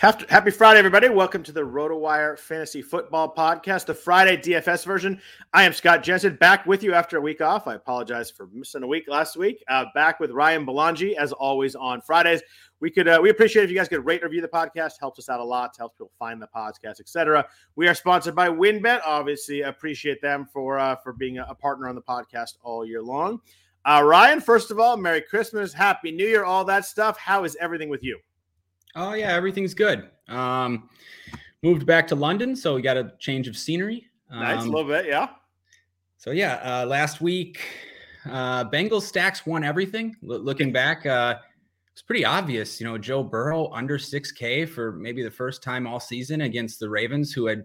Happy Friday, everybody. Welcome to the RotoWire Fantasy Football Podcast, the Friday DFS version. I am Scott Jensen, back with you after a week off. I apologize for missing a week last week. Uh, back with Ryan Belangi, as always, on Fridays. We could uh, we appreciate if you guys could rate and review the podcast. Helps us out a lot. Helps people find the podcast, etc. We are sponsored by WynnBET. Obviously, appreciate them for uh, for being a partner on the podcast all year long. Uh, Ryan, first of all, Merry Christmas, Happy New Year, all that stuff. How is everything with you? Oh yeah, everything's good. Um, moved back to London, so we got a change of scenery. Um, nice, a um, little bit, yeah. So yeah, uh, last week, uh, Bengals stacks won everything. L- looking back, uh, it's pretty obvious. You know, Joe Burrow under six K for maybe the first time all season against the Ravens, who had,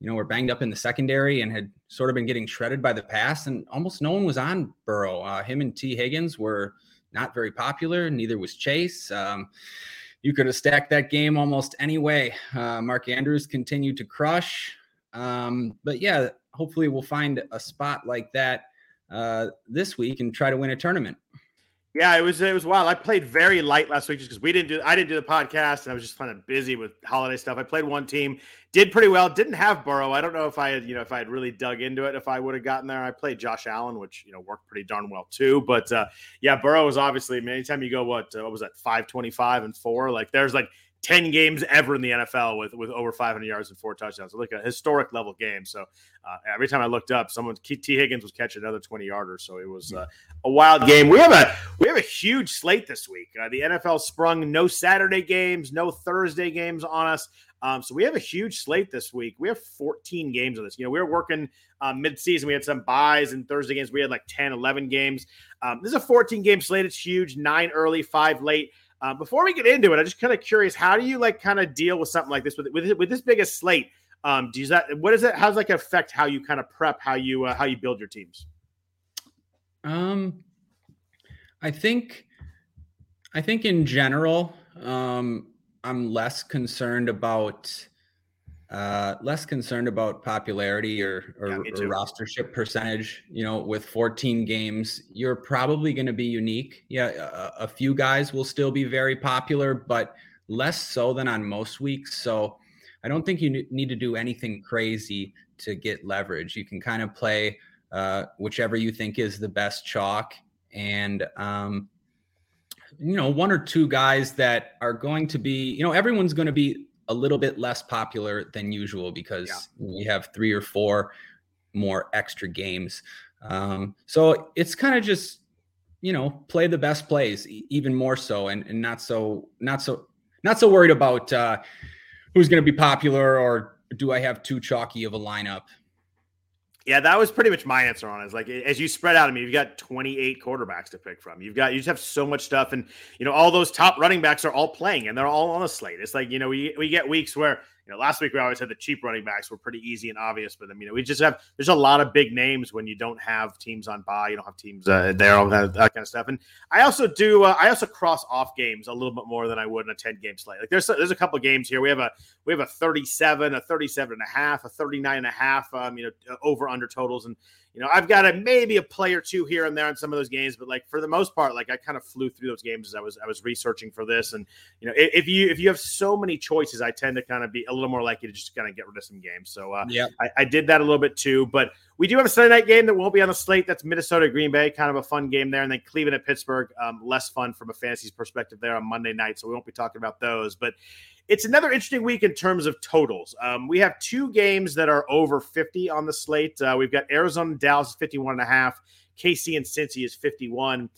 you know, were banged up in the secondary and had sort of been getting shredded by the pass, and almost no one was on Burrow. Uh, him and Tee Higgins were not very popular. Neither was Chase. Um, you could have stacked that game almost any way. Uh, Mark Andrews continued to crush. Um, but yeah, hopefully we'll find a spot like that uh, this week and try to win a tournament. Yeah, it was it was wild. I played very light last week just because we didn't do I didn't do the podcast and I was just kind of busy with holiday stuff. I played one team, did pretty well. Didn't have Burrow. I don't know if I had you know if I had really dug into it if I would have gotten there. I played Josh Allen, which you know worked pretty darn well too. But uh, yeah, Burrow was obviously. I mean, anytime you go what uh, what was that five twenty five and four like there's like 10 games ever in the NFL with, with over 500 yards and four touchdowns. So like a historic level game. So uh, every time I looked up, someone Tee Higgins was catching another 20 yarder. So it was uh, a wild game. We have a we have a huge slate this week. Uh, the NFL sprung no Saturday games, no Thursday games on us. Um, so we have a huge slate this week. We have 14 games on this. You know, we were working uh, mid-season. We had some buys and Thursday games. We had like 10, 11 games. Um, this is a 14 game slate. It's huge. Nine early, five late. Uh, before we get into it, I'm just kind of curious. How do you like kind of deal with something like this with with, with this biggest slate? Um, do you that what does it? How does that affect how you kind of prep how you uh, how you build your teams? Um, I think, I think in general, um, I'm less concerned about uh, less concerned about popularity or, or, yeah, or rostership percentage. You know, with 14 games, you're probably going to be unique. Yeah, a, a, few guys will still be very popular, but less so than on most weeks. So I don't think you need to do anything crazy to get leverage. You can kind of play uh, whichever you think is the best chalk, and um, you know, one or two guys that are going to be, you know, everyone's going to be a little bit less popular than usual because yeah. we have three or four more extra games. Um, so it's kind of just you know play the best plays even more so and, and not so not so not so worried about uh, who's going to be popular or do I have too chalky of a lineup. Yeah, that was pretty much my answer on it. Is like as you spread out, I mean, you've got 28 quarterbacks to pick from. You've got you just have so much stuff, and you know all those top running backs are all playing, and they're all on the slate. It's like you know we we get weeks where you know, last week we always had the cheap running backs were pretty easy and obvious, but I mean, we just have there's a lot of big names when you don't have teams on buy, you don't have teams uh, there, all that, that, kind of stuff. And I also do, uh, I also cross off games a little bit more than I would in a 10 game slate. Like there's there's a couple games here. We have a we have a 37, a 37 and a half, a 39 and a half, um, you know, over under totals, and you know, I've got a maybe a play or two here and there in some of those games, but like for the most part, like I kind of flew through those games as I was I was researching for this. And you know, if, you if you have so many choices, I tend to kind of be a little more likely to just kind of get rid of some games. So uh, yeah, I, I, did that a little bit too. But we do have a Sunday night game that won't be on the slate. That's Minnesota Green Bay, kind of a fun game there, and then Cleveland at Pittsburgh, um, less fun from a fantasy perspective there on Monday night. So we won't be talking about those, but it's another interesting week in terms of totals. Um, we have two games that are over 50 on the slate. Uh, we've got Arizona Dallas 51 and a half. KC and Cincy is 51.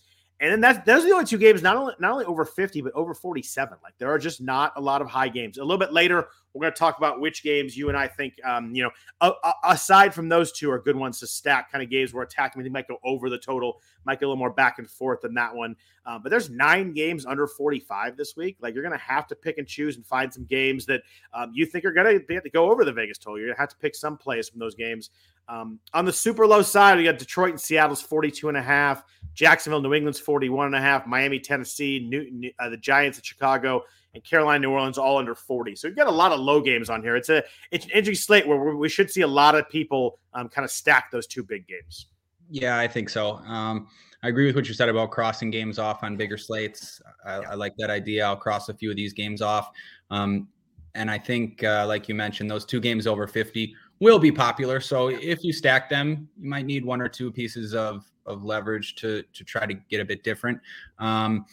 And then that's those are the only two games, not only not only over 50, but over 47. Like there are just not a lot of high games. A little bit later, we're going to talk about which games you and I think, um, you know, a, a, aside from those two, are good ones to stack. Kind of games where attacking, think might go over the total, might get a little more back and forth than that one. Um, but there's nine games under 45 this week. Like you're going to have to pick and choose and find some games that um, you think are going to go over the Vegas total. You're going to have to pick some plays from those games. Um, on the super low side, we got Detroit and Seattle's 42 and a half, Jacksonville, New England's 41 and a half, Miami, Tennessee, New, uh, the Giants at Chicago, and Carolina, New Orleans all under 40. So you've got a lot of low games on here. It's a it's an injury slate where we should see a lot of people um, kind of stack those two big games. Yeah, I think so. Um, I agree with what you said about crossing games off on bigger slates. I, yeah. I like that idea. I'll cross a few of these games off. Um, and I think, uh, like you mentioned, those two games over 50 will be popular. So if you stack them, you might need one or two pieces of of leverage to to try to get a bit different. Um,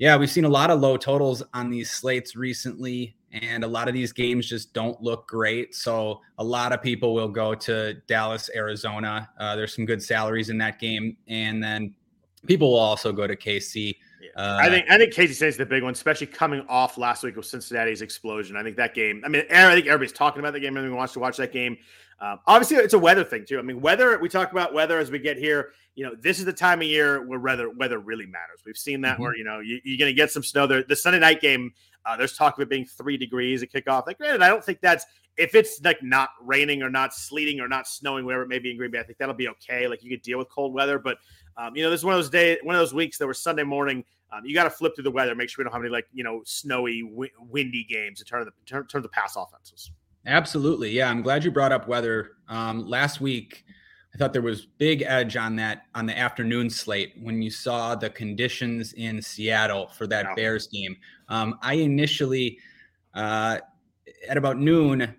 yeah, we've seen a lot of low totals on these slates recently, and a lot of these games just don't look great. So a lot of people will go to Dallas, Arizona. Uh, there's some good salaries in that game, and then people will also go to KC. Uh, I think I think KC State's the big one, especially coming off last week with Cincinnati's explosion. I think that game. I mean, I think everybody's talking about the game. Everyone wants to watch that game. Um, obviously, it's a weather thing too. I mean, weather. We talk about weather as we get here. You know, this is the time of year where weather weather really matters. We've seen that mm-hmm. where you know you, are going to get some snow. There, the Sunday night game. Uh, there's talk of it being three degrees at kickoff. Like, granted, I don't think that's if it's like not raining or not sleeting or not snowing, wherever it may be in Green Bay. I think that'll be okay. Like you could deal with cold weather, but um, you know, this is one of those days, one of those weeks that were Sunday morning. Um, you got to flip through the weather, make sure we don't have any like you know snowy, w- windy games to turn the turn, turn the pass offenses. Absolutely. Yeah. I'm glad you brought up weather. Um, last week, I thought there was big edge on that on the afternoon slate when you saw the conditions in Seattle for that wow. Bears game. Um, I initially, uh, at about noon,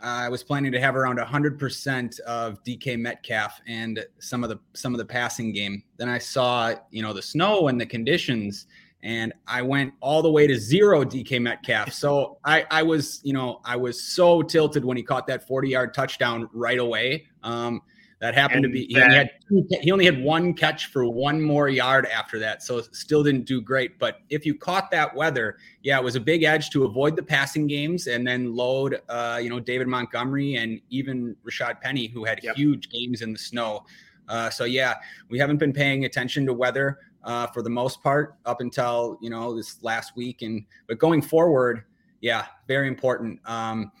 I was planning to have around 100% of DK Metcalf and some of the some of the passing game. Then I saw, you know, the snow and the conditions and I went all the way to zero DK Metcalf. So I, I was, you know, I was so tilted when he caught that 40 yard touchdown right away. Um, that happened and to be he only, had two, he only had one catch for one more yard after that, so still didn't do great. But if you caught that weather, yeah, it was a big edge to avoid the passing games and then load, uh, you know, David Montgomery and even Rashaad Penny, who had yep. huge games in the snow. Uh, so yeah, we haven't been paying attention to weather uh, for the most part up until you know this last week, and but going forward, yeah, very important. Um,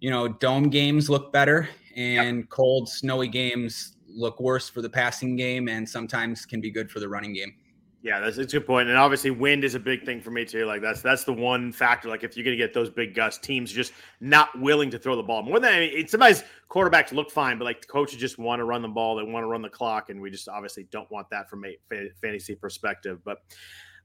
you know, dome games look better, and yep. cold, snowy games look worse for the passing game, and sometimes can be good for the running game. Yeah, that's, that's a good point. And obviously, wind is a big thing for me too. Like that's that's the one factor. Like if you're going to get those big gusts, teams just not willing to throw the ball more than I mean, somebody's quarterbacks look fine, but like coaches just want to run the ball, they want to run the clock, and we just obviously don't want that from a fantasy perspective. But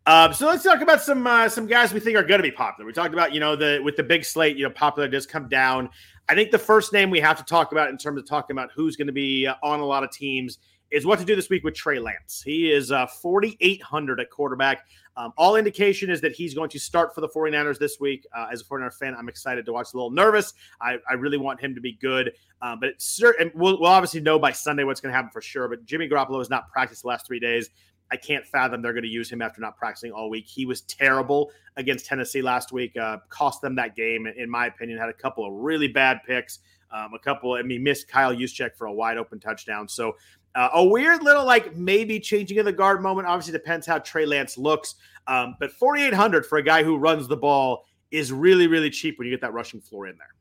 um, so let's talk about some uh, some guys we think are going to be popular. We talked about you know the with the big slate, you know, popular does come down. I think the first name we have to talk about in terms of talking about who's going to be uh, on a lot of teams is what to do this week with Trey Lance. He is uh, 4,800 at quarterback. Um, all indication is that he's going to start for the 49ers this week. Uh, as a 49er fan, I'm excited to watch. A little nervous. I, I really want him to be good. Uh, but it's certain, we'll, we'll obviously know by Sunday what's going to happen for sure. But Jimmy Garoppolo has not practiced the last three days. I can't fathom they're going to use him after not practicing all week. He was terrible against Tennessee last week, uh, cost them that game, in my opinion. Had a couple of really bad picks, um, a couple. I mean, missed Kyle Juszczyk for a wide open touchdown. So uh, a weird little like maybe changing of the guard moment. Obviously, depends how Trey Lance looks. Um, but 4,800 for a guy who runs the ball is really, really cheap when you get that rushing floor in there.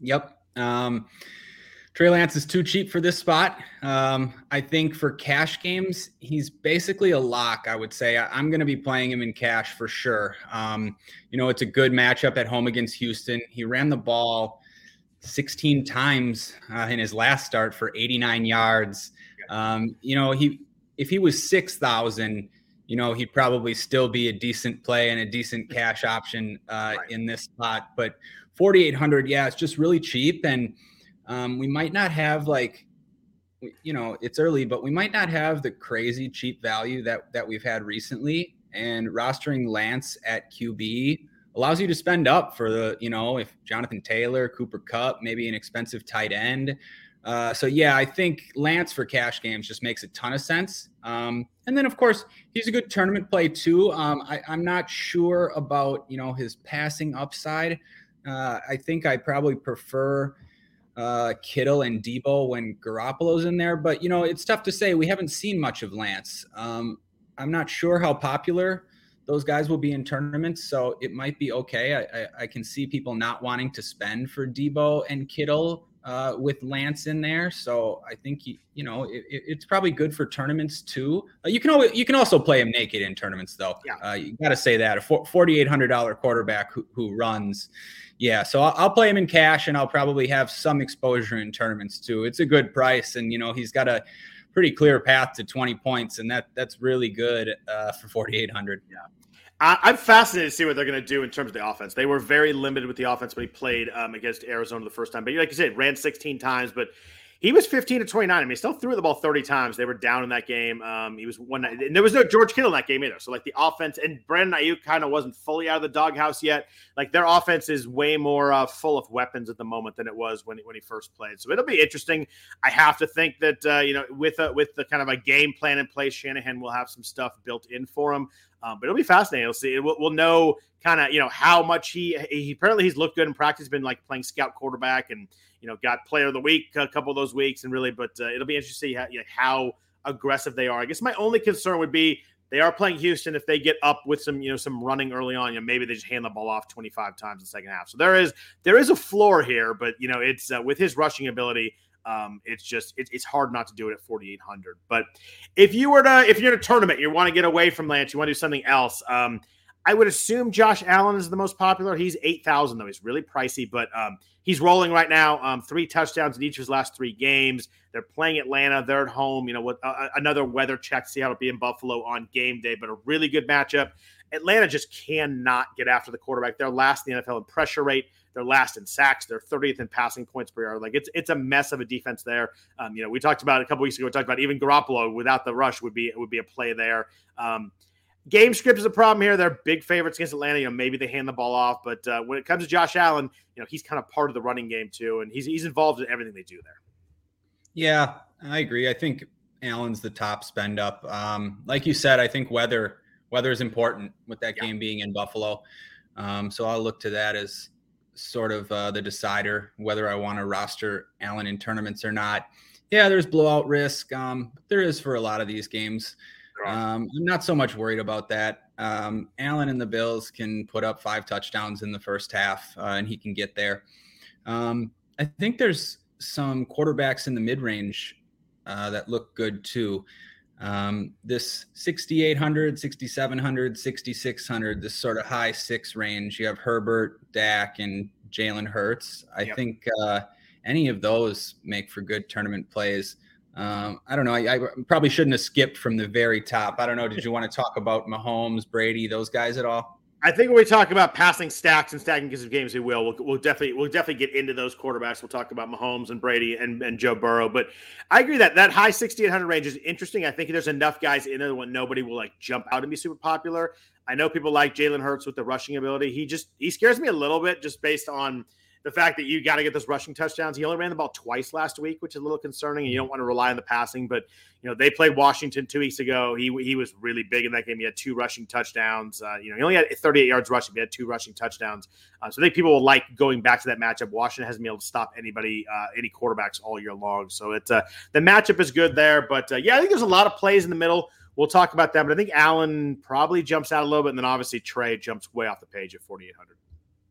Yep. Um, Trey Lance is too cheap for this spot. Um, I think for cash games, he's basically a lock. I would say I, am going to be playing him in cash for sure. Um, you know, it's a good matchup at home against Houston. He ran the ball 16 times uh, in his last start for 89 yards. Um, you know, he if he was six thousand, you know, he'd probably still be a decent play and a decent cash option uh, right. in this spot. But 4,800, yeah, it's just really cheap and um, we might not have like, you know, it's early, but we might not have the crazy cheap value that that we've had recently. And rostering Lance at QB allows you to spend up for the, you know, if Jonathan Taylor, Cooper Kupp, maybe an expensive tight end. Uh, so yeah, I think Lance for cash games just makes a ton of sense. Um, and then of course he's a good tournament play too. Um, I, am not sure about you know his passing upside. Uh, I think I probably prefer uh, Kittle and Deebo when Garoppolo's in there. But you know, it's tough to say. We haven't seen much of Lance. Um, I'm not sure how popular those guys will be in tournaments, so it might be okay. I, I, I can see people not wanting to spend for Deebo and Kittle uh, with Lance in there. So I think he, you know it, it's probably good for tournaments too. Uh, you can always you can also play him naked in tournaments though. Yeah. Uh, you got to say that a forty eight hundred dollar quarterback who, who runs yeah, so I'll, I'll, play him in cash, and I'll probably have some exposure in tournaments too. It's a good price, and you know he's got a pretty clear path to 20 points, and that that's really good uh, for 4,800. Yeah. I'm fascinated to see what they're going to do in terms of the offense. They were very limited with the offense when he played um, against Arizona the first time. But like you said, ran 16 times, but he was 15 to 29. I mean, he still threw the ball 30 times. They were down in that game. Um, he was one, and there was no George Kittle in that game either. So, like, the offense and Brandon Aiyuk kind of wasn't fully out of the doghouse yet. Like, their offense is way more uh, full of weapons at the moment than it was when, when he first played. So, it'll be interesting. I have to think that, uh, you know, with a, with the kind of a game plan in place, Shanahan will have some stuff built in for him. Um, but it'll be fascinating. We'll see. We'll, we'll know kind of, you know, how much he, he apparently he's looked good in practice, been like playing scout quarterback and, you know, got player of the week a couple of those weeks, and really, but uh, it'll be interesting to see how, you know, how aggressive they are. I guess my only concern would be they are playing Houston. If they get up with some, you know, some running early on, you know, maybe they just hand the ball off 25 times in the second half. So there is there is a floor here, but you know, it's uh, with his rushing ability. Um, it's just it, it's hard not to do it at 4800 but if you were to if you're in a tournament you want to get away from lance you want to do something else um, I would assume Josh Allen is the most popular. He's 8,000, though. He's really pricey, but um, he's rolling right now. Um, three touchdowns in each of his last three games. They're playing Atlanta. They're at home. You know, what uh, another weather check, it'll be in Buffalo on game day, but a really good matchup. Atlanta just cannot get after the quarterback. They're last in the NFL in pressure rate. They're last in sacks. They're 30th in passing points per yard. Like it's it's a mess of a defense there. Um, you know, we talked about a couple weeks ago. We talked about even Garoppolo without the rush would be would be a play there. Um, Game script is a problem here. They're big favorites against Atlanta. You know, maybe they hand the ball off, but uh, when it comes to Josh Allen, you know, he's kind of part of the running game too, and he's he's involved in everything they do there. Yeah, I agree. I think Allen's the top spend up. Um, like you said, I think weather weather is important with that yeah. game being in Buffalo. Um, so I'll look to that as sort of uh, the decider whether I want to roster Allen in tournaments or not. Yeah, there's blowout risk. Um, there is for a lot of these games. Um, I'm not so much worried about that. Um, Allen and the Bills can put up five touchdowns in the first half, uh, and he can get there. Um, I think there's some quarterbacks in the mid range uh, that look good too. Um, this 6,800, 6,700, 6,600, this sort of high six range. You have Herbert, Dak, and Jalen Hurts. I yep. think uh, any of those make for good tournament plays. Um, I don't know. I, I, probably shouldn't have skipped from the very top. I don't know. Did you want to talk about Mahomes, Brady, those guys at all? I think when we talk about passing stacks and stacking because of games, we will. We'll, we'll definitely we'll definitely get into those quarterbacks. We'll talk about Mahomes and Brady and, and Joe Burrow. But I agree that that high 6,800 range is interesting. I think there's enough guys in there when nobody will like jump out and be super popular. I know people like Jalen Hurts with the rushing ability. He just he scares me a little bit just based on – the fact that you got to get those rushing touchdowns. He only ran the ball twice last week, which is a little concerning. And you don't want to rely on the passing, but you know they played Washington two weeks ago. He he was really big in that game. He had two rushing touchdowns. Uh, you know he only had 38 yards rushing. He had two rushing touchdowns. Uh, so I think people will like going back to that matchup. Washington hasn't been able to stop anybody, uh, any quarterbacks all year long. So it's uh, the matchup is good there. But uh, yeah, I think there's a lot of plays in the middle. We'll talk about that. But I think Allen probably jumps out a little bit, and then obviously Trey jumps way off the page at 4,800.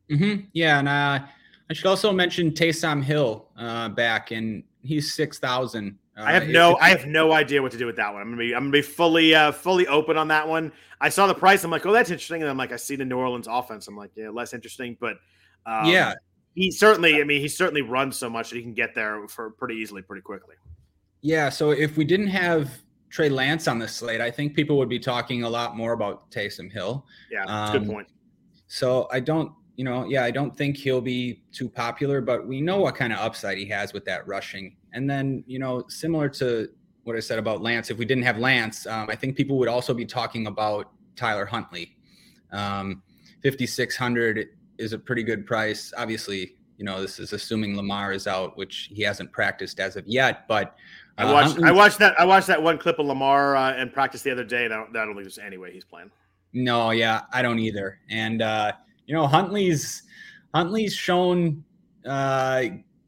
Mm-hmm. Yeah, and uh, I should also mention Taysom Hill uh, back, and he's six thousand. Uh, I have no, I have no idea what to do with that one. I'm gonna be, I'm gonna be fully, uh, fully open on that one. I saw the price. I'm like, oh, that's interesting. And I'm like, I see the New Orleans offense. I'm like, yeah, less interesting, but um, yeah, he certainly. I mean, he certainly runs so much that he can get there for pretty easily, pretty quickly. Yeah. So if we didn't have Trey Lance on the slate, I think people would be talking a lot more about Taysom Hill. Yeah, um, good point. So I don't you know, yeah, I don't think he'll be too popular, but we know what kind of upside he has with that rushing. And then, you know, similar to what I said about Lance, if we didn't have Lance, um, I think people would also be talking about Tyler Huntley. Um, 5,600 is a pretty good price. Obviously, you know, this is assuming Lamar is out, which he hasn't practiced as of yet, but. Uh, I watched. I watched that. I watched that one clip of Lamar uh, in practice the other day, and I don't, I don't think there's any way he's playing. No, yeah, I don't either. And uh, you know, Huntley's Huntley's shown uh,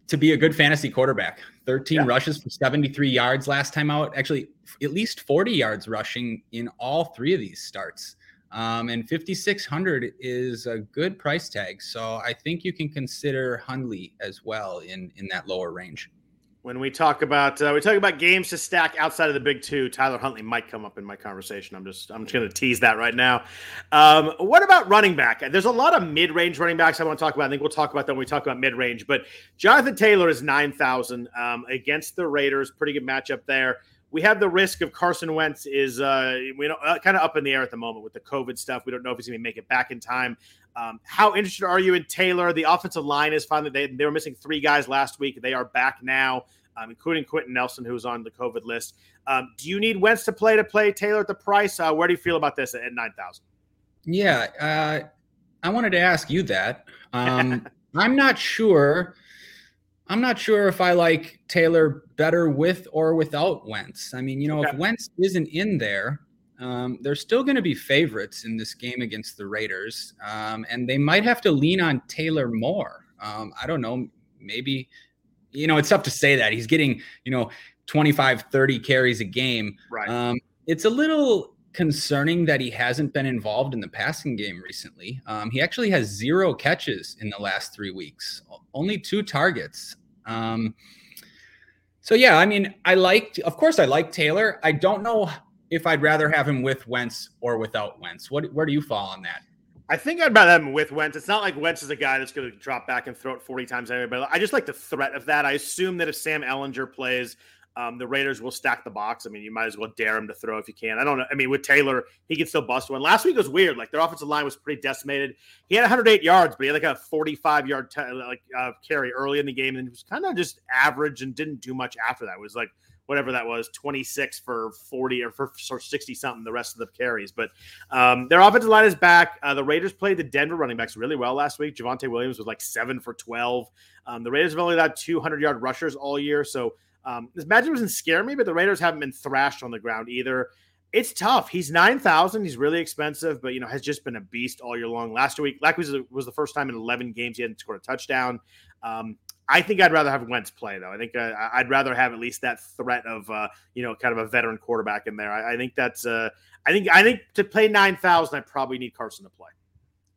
to be a good fantasy quarterback. 13 yeah. rushes for 73 yards last time out. Actually, at least 40 yards rushing in all three of these starts. Um, and 5600 is a good price tag. So I think you can consider Huntley as well in in that lower range when we talk about uh, we talk about games to stack outside of the big two, Tyler Huntley might come up in my conversation. I'm just I'm just going to tease that right now. Um, what about running back? There's a lot of mid range running backs I want to talk about. I think we'll talk about them when we talk about mid range. But Jonathan Taylor is nine thousand um, against the Raiders. Pretty good matchup there. We have the risk of Carson Wentz is uh, we know uh, kind of up in the air at the moment with the COVID stuff. We don't know if he's going to make it back in time. Um, how interested are you in Taylor? The offensive line is finally they, they were missing three guys last week. They are back now um, including Quenton Nelson, who's on the COVID list. Um, do you need Wentz to play to play Taylor at the price? Uh, where do you feel about this at, at 9,000? Yeah, uh, I wanted to ask you that. Um, I'm not sure. I'm not sure if I like Taylor better with or without Wentz. I mean, you know, okay. if Wentz isn't in there, um, they're still going to be favorites in this game against the Raiders, um, and they might have to lean on Taylor more. Um, I don't know. Maybe you know, it's tough to say that he's getting, you know, 25, 30 carries a game. Right. Um, it's a little concerning that he hasn't been involved in the passing game recently. Um, he actually has zero catches in the last three weeks, only two targets. Um, so yeah, I mean, I liked, of course, I like Taylor. I don't know if I'd rather have him with Wentz or without Wentz. What, where do you fall on that? I think I'd rather have him with Wentz. It's not like Wentz is a guy that's going to drop back and throw it 40 times anyway, but I just like the threat of that. I assume that if Sam Ehlinger plays, um, the Raiders will stack the box. I mean, you might as well dare him to throw if you can. I don't know. I mean, with Taylor, he can still bust one. Last week was weird. Like their offensive line was pretty decimated. He had 108 yards, but he had like a 45 yard t- like uh, carry early in the game, and it was kind of just average and didn't do much after that. It was like whatever that was, 26 for 40 or for, for 60 something the rest of the carries. But um, their offensive line is back. Uh, the Raiders played the Denver running backs really well last week. Javonte Williams was like seven for 12. Um, the Raiders have only had 200 yard rushers all year. So um, this matchup doesn't scare me, but the Raiders haven't been thrashed on the ground either. It's tough. He's 9,000. He's really expensive, but, you know, has just been a beast all year long. Last week, was, was the first time in 11 games he hadn't scored a touchdown. Um, I think I'd rather have Wentz play though. I think uh, I'd rather have at least that threat of uh, you know kind of a veteran quarterback in there. I, I think that's uh, I think I think to play nine thousand, I probably need Carson to play.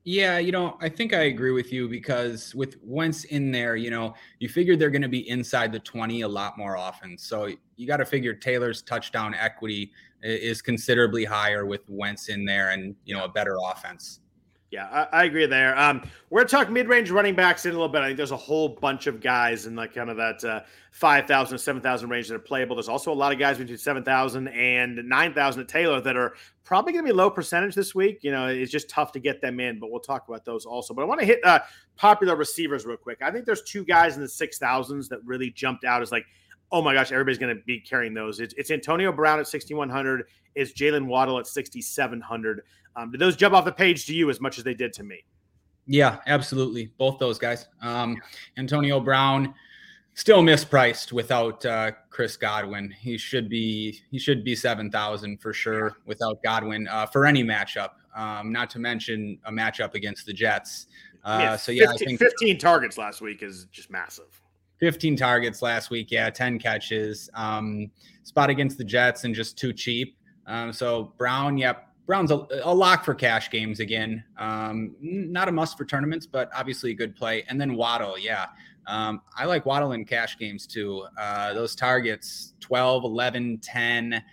Yeah, you know, I think I agree with you because with Wentz in there, you know, you figure they're going to be inside the 20 a lot more often. So you got to figure Taylor's touchdown equity is considerably higher with Wentz in there and, you know, a better offense. Yeah, I, I, agree there. Um, we're gonna talk mid-range running backs in a little bit. I think there's a whole bunch of guys in like kind of that uh, 5,000 to 7,000 range that are playable. There's also a lot of guys between 7,000 and 9,000 at Taylor that are probably going to be low percentage this week. You know, it's just tough to get them in, but we'll talk about those also. But I want to hit uh, popular receivers real quick. I think there's two guys in the 6,000s that really jumped out as like, oh my gosh, everybody's going to be carrying those. It's, it's Antonio Brown at 6,100. It's Jaylen Waddle at 6,700. Um, did those jump off the page to you as much as they did to me? Yeah, absolutely. Both those guys. Um, Antonio Brown still mispriced without uh, Chris Godwin. He should be he should be seven thousand for sure without Godwin uh, for any matchup. Um, not to mention a matchup against the Jets. Uh, so yeah, 15, I think 15 targets last week is just massive. 15 targets last week. Yeah, 10 catches. Um, spot against the Jets and just too cheap. Um, so Brown, yep, Brown's a, a, lock for cash games again. Um, not a must for tournaments, but obviously a good play. And then Waddle, yeah. Um, I like Waddle in cash games too. Uh, those targets 12, 11, 10.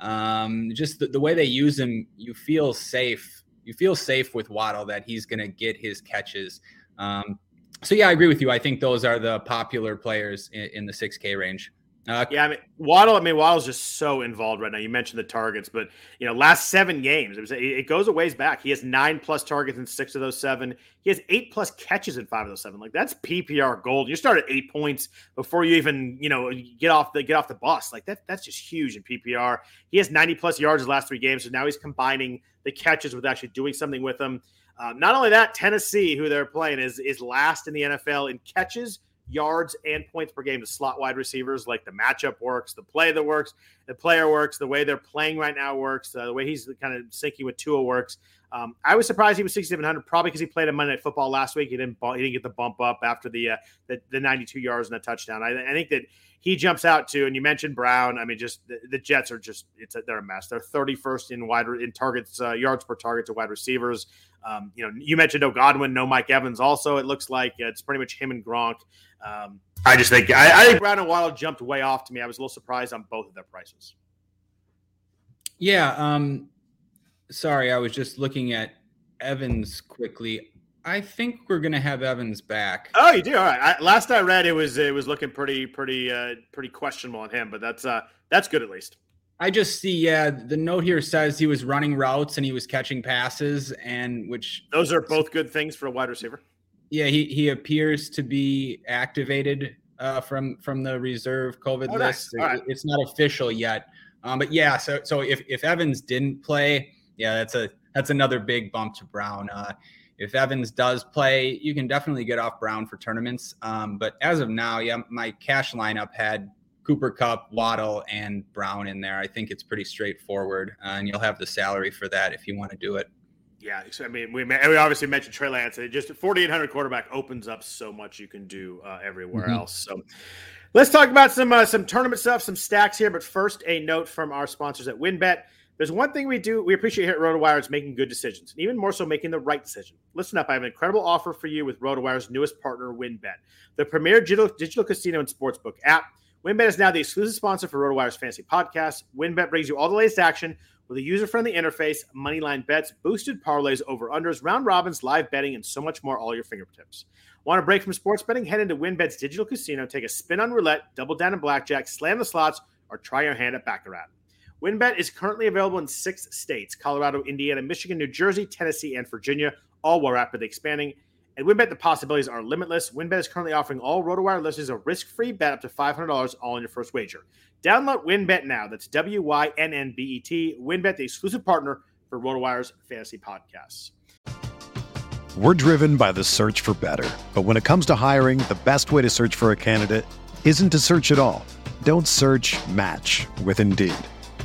Um, just the, the way they use him, you feel safe. You feel safe with Waddle that he's going to get his catches. Um, so, yeah, I agree with you. I think those are the popular players in, in the 6K range. Uh, yeah, I mean Waddle. I mean Waddle's just so involved right now. You mentioned the targets, but you know, last seven games, it, was, it goes a ways back. He has nine plus targets in six of those seven. He has eight plus catches in five of those seven. Like that's PPR gold. You start at eight points before you even you know get off the get off the bus. Like that that's just huge in PPR. He has ninety plus yards the last three games, so now he's combining the catches with actually doing something with them. Um, not only that, Tennessee, who they're playing, is is last in the NFL in catches yards and points per game to slot wide receivers. Like the matchup works, the play that works, the player works, the way they're playing right now works, uh, the way he's kind of syncing with Tua works. Um, I was surprised he was 6,700, probably because he played a Monday Night Football last week. He didn't he didn't get the bump up after the uh, the, the 92 yards and a touchdown. I, I, think that he jumps out too. And you mentioned Brown. I mean, just the, the Jets are just it's a, they're a mess. They're 31st in wide in targets uh, yards per target to wide receivers. Um, you know, you mentioned no Godwin, no Mike Evans. Also, it looks like it's pretty much him and Gronk. Um, I just think I, I think Brown and Waddle jumped way off to me. I was a little surprised on both of their prices. Yeah. Um, sorry, I was just looking at Evans quickly. I think we're gonna have Evans back. Oh, you do. All right. I, last I read, it was it was looking pretty pretty uh, pretty questionable on him, but that's uh that's good at least. I just see, yeah, the note here says he was running routes and he was catching passes, and which those are both good things for a wide receiver. Yeah, he he appears to be activated uh, from from the reserve COVID oh, list. Nice. Right. It's not official yet, um, but yeah. So so if if Evans didn't play, yeah, that's a that's another big bump to Brown. Uh, if Evans does play, you can definitely get off Brown for tournaments. Um, but as of now, yeah, my cash lineup had Cooper Kupp, Waddle, and Brown in there. I think it's pretty straightforward, uh, and you'll have the salary for that if you want to do it. Yeah, I mean, we, we obviously mentioned Trey Lance. It just 4,800 quarterback opens up so much you can do uh, everywhere mm-hmm. else. So let's talk about some uh, some tournament stuff, some stacks here. But first, a note from our sponsors at WynnBET. There's one thing we do we appreciate here at RotoWire is making good decisions, and even more so making the right decision. Listen up, I have an incredible offer for you with RotoWire's newest partner, WynnBET, the premier digital, digital casino and sportsbook app. WynnBET is now the exclusive sponsor for RotoWire's fantasy podcast. WynnBET brings you all the latest action with a user-friendly interface, moneyline bets, boosted parlays, over/unders, round robins, live betting, and so much more. All your fingertips. Want a break from sports betting? Head into WynnBET's digital casino, take a spin on roulette, double down in blackjack, slam the slots, or try your hand at baccarat. WynnBET is currently available in six states: Colorado, Indiana, Michigan, New Jersey, Tennessee, and Virginia. All while rapidly expanding. At WynnBET, the possibilities are limitless. WynnBET is currently offering all RotoWire listeners a risk-free bet up to $500 all on your first wager. Download WynnBET now. That's W-Y-N-N-B-E-T. WynnBET, the exclusive partner for RotoWire's fantasy podcasts. We're driven by the search for better. But when it comes to hiring, the best way to search for a candidate isn't to search at all. Don't search match with Indeed.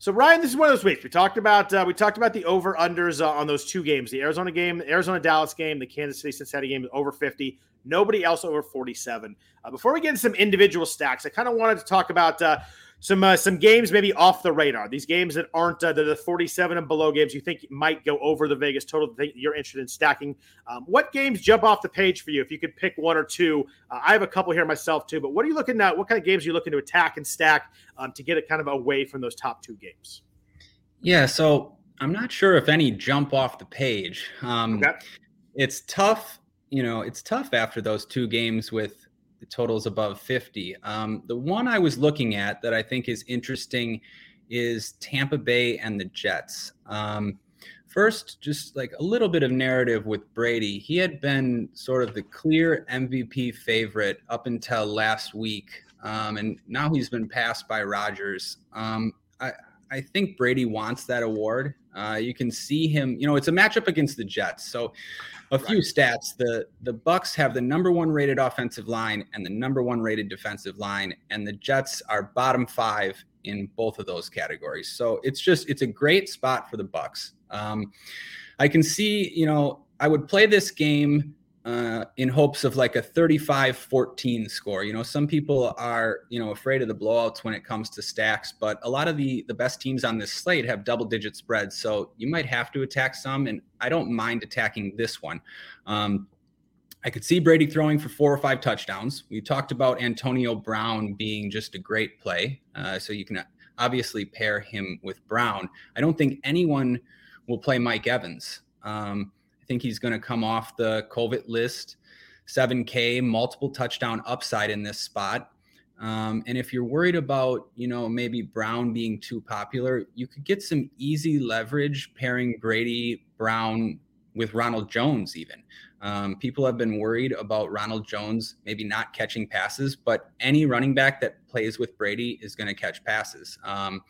So Ryan, this is one of those weeks we talked about. Uh, we talked about the over unders uh, on those two games: the Arizona game, the Arizona Dallas game, the Kansas City Cincinnati game over fifty. Nobody else over forty seven. Uh, before we get into some individual stacks, I kind of wanted to talk about uh, some uh, some games maybe off the radar. These games that aren't uh, the, the 47 and below games you think might go over the Vegas total that you're interested in stacking. Um, what games jump off the page for you if you could pick one or two? Uh, I have a couple here myself too, but what are you looking at? What kind of games are you looking to attack and stack um, to get it kind of away from those top two games? Yeah, so I'm not sure if any jump off the page. Um, okay. It's tough, you know, it's tough after those two games with totals above 50. Um, the one I was looking at that I think is interesting is Tampa Bay and the Jets. Um, first, just like a little bit of narrative with Brady. He had been sort of the clear MVP favorite up until last week, um, and now he's been passed by Rodgers. Um, I, I think Brady wants that award. Uh, you can see him. You know, it's a matchup against the Jets. So, a few right. stats: the the Bucs have the number one rated offensive line and the number one rated defensive line, and the Jets are bottom five in both of those categories. So it's just it's a great spot for the Bucs. Um, I can see. You know, I would play this game uh, in hopes of like a 35-14 score. You know, some people are, you know, afraid of the blowouts when it comes to stacks, but a lot of the the best teams on this slate have double digit spreads. So you might have to attack some, and I don't mind attacking this one. Um, I could see Brady throwing for four or five touchdowns. We talked about Antonio Brown being just a great play. Uh, so you can obviously pair him with Brown. I don't think anyone will play Mike Evans. Um, think he's going to come off the COVID list. 7K, multiple touchdown upside in this spot. Um, and if you're worried about, you know, maybe Brown being too popular, you could get some easy leverage pairing Brady Brown with Ronald Jones, even. Um, people have been worried about Ronald Jones maybe not catching passes, but any running back that plays with Brady is going to catch passes. Um,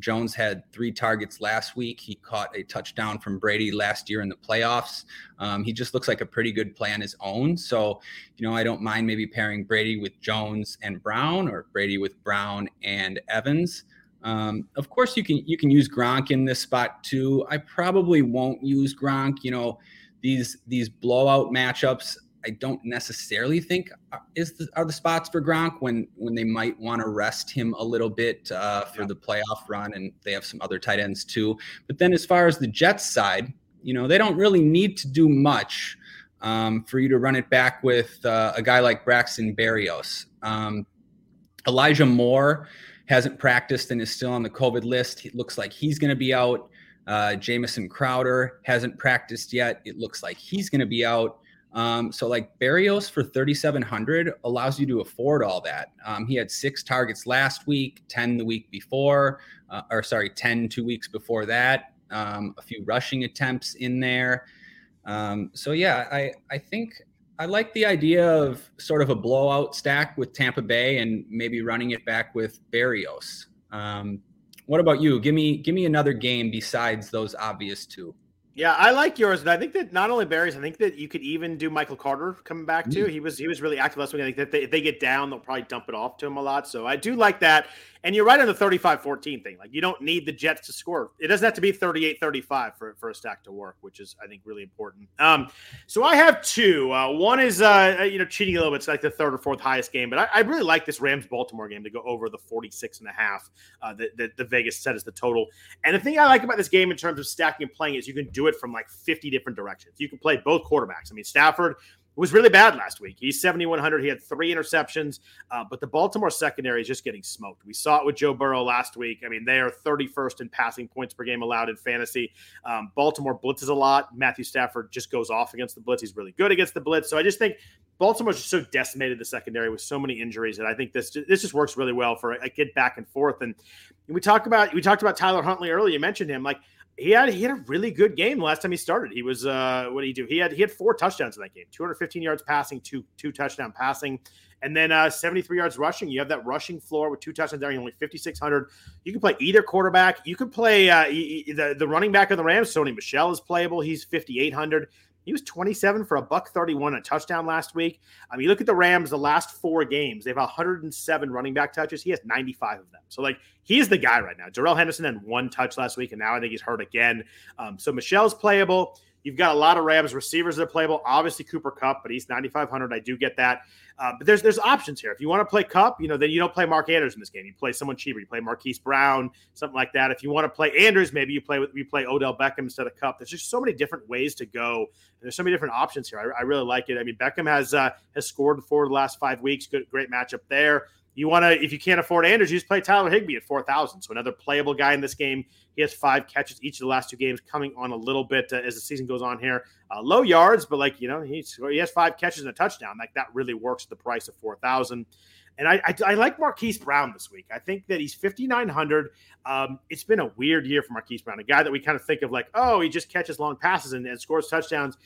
Jones had three targets last week. He caught a touchdown from Brady last year in the playoffs. Um, he just looks like a pretty good play on his own. So, you know, I don't mind maybe pairing Brady with Jones and Brown or Brady with Brown and Evans. Um, of course, you can you can use Gronk in this spot too. I probably won't use Gronk. You know, these these blowout matchups. I don't necessarily think uh, is the, are the spots for Gronk when when they might want to rest him a little bit uh, for yeah. the playoff run, and they have some other tight ends too. But then as far as the Jets side, you know, they don't really need to do much um, for you to run it back with uh, a guy like Braxton Berrios. Um, Elijah Moore hasn't practiced and is still on the COVID list. It looks like he's going to be out. Uh, Jamison Crowder hasn't practiced yet. It looks like he's going to be out. Um, so like Berrios for 3,700 allows you to afford all that. Um, he had six targets last week, 10 the week before, uh, or sorry, 10 two weeks before that. Um, a few rushing attempts in there. Um, so yeah, I I think I like the idea of sort of a blowout stack with Tampa Bay and maybe running it back with Berrios. Um, what about you? Give me give me another game besides those obvious two. Yeah, I like yours, and I think that not only Barry's, I think that you could even do Michael Carter coming back too. Mm. He was he was really active last week. I think that they, if they get down, they'll probably dump it off to him a lot. So I do like that. And you're right on the 35-14 thing. Like you don't need the Jets to score. It doesn't have to be 38-35 for, for a stack to work, which is I think really important. Um, so I have two. Uh, one is uh, you know cheating a little bit. It's like the third or fourth highest game, but I, I really like this Rams Baltimore game to go over the 46 and a half uh, that the, the Vegas set as the total. And the thing I like about this game in terms of stacking and playing is you can do it from like 50 different directions. You can play both quarterbacks. I mean Stafford was really bad last week. He's 7,100. He had three interceptions, uh, but the Baltimore secondary is just getting smoked. We saw it with Joe Burrow last week. I mean, they are 31st in passing points per game allowed in fantasy. Um, Baltimore blitzes a lot. Matthew Stafford just goes off against the blitz. He's really good against the blitz. So I just think Baltimore's just so decimated the secondary with so many injuries that I think this this just works really well for a, a kid back and forth. And we talked about we talked about Tyler Huntley earlier. You mentioned him like he had he had a really good game last time he started. He was uh what did he do? He had he had four touchdowns in that game, 215 yards passing, two two touchdown passing, and then uh 73 yards rushing. You have that rushing floor with two touchdowns there, only 5600. You can play either quarterback. You can play uh the the running back of the Rams, Sony Michel is playable. He's 5800. He was 27 for a buck 31 a touchdown last week. I mean, you look at the Rams, the last four games, they have 107 running back touches. He has 95 of them. So, like, he's the guy right now. Darrell Henderson had one touch last week, and now I think he's hurt again. Um, so, Michel's playable. You've got a lot of Rams receivers that are playable. Obviously, Cooper Kupp, but he's 9,500. I do get that. Uh, but there's there's options here. If you want to play Kupp, you know, then you don't play Mark Andrews in this game. You play someone cheaper. You play Marquise Brown, something like that. If you want to play Andrews, maybe you play with you play Odell Beckham instead of Kupp. There's just so many different ways to go. And There's so many different options here. I, I really like it. I mean, Beckham has uh, has scored four of the last five weeks. Good, great matchup there. You want to, if you can't afford Andrews, you just play Tyler Higbee at 4,000. So another playable guy in this game. He has five catches each of the last two games, coming on a little bit uh, as the season goes on here. Uh, low yards, but like, you know, he's, he has five catches and a touchdown. Like that really works at the price of 4,000. And I, I, I, like Marquise Brown this week. I think that he's 5,900. Um, it's been a weird year for Marquise Brown, a guy that we kind of think of like, oh, he just catches long passes and, and scores touchdowns.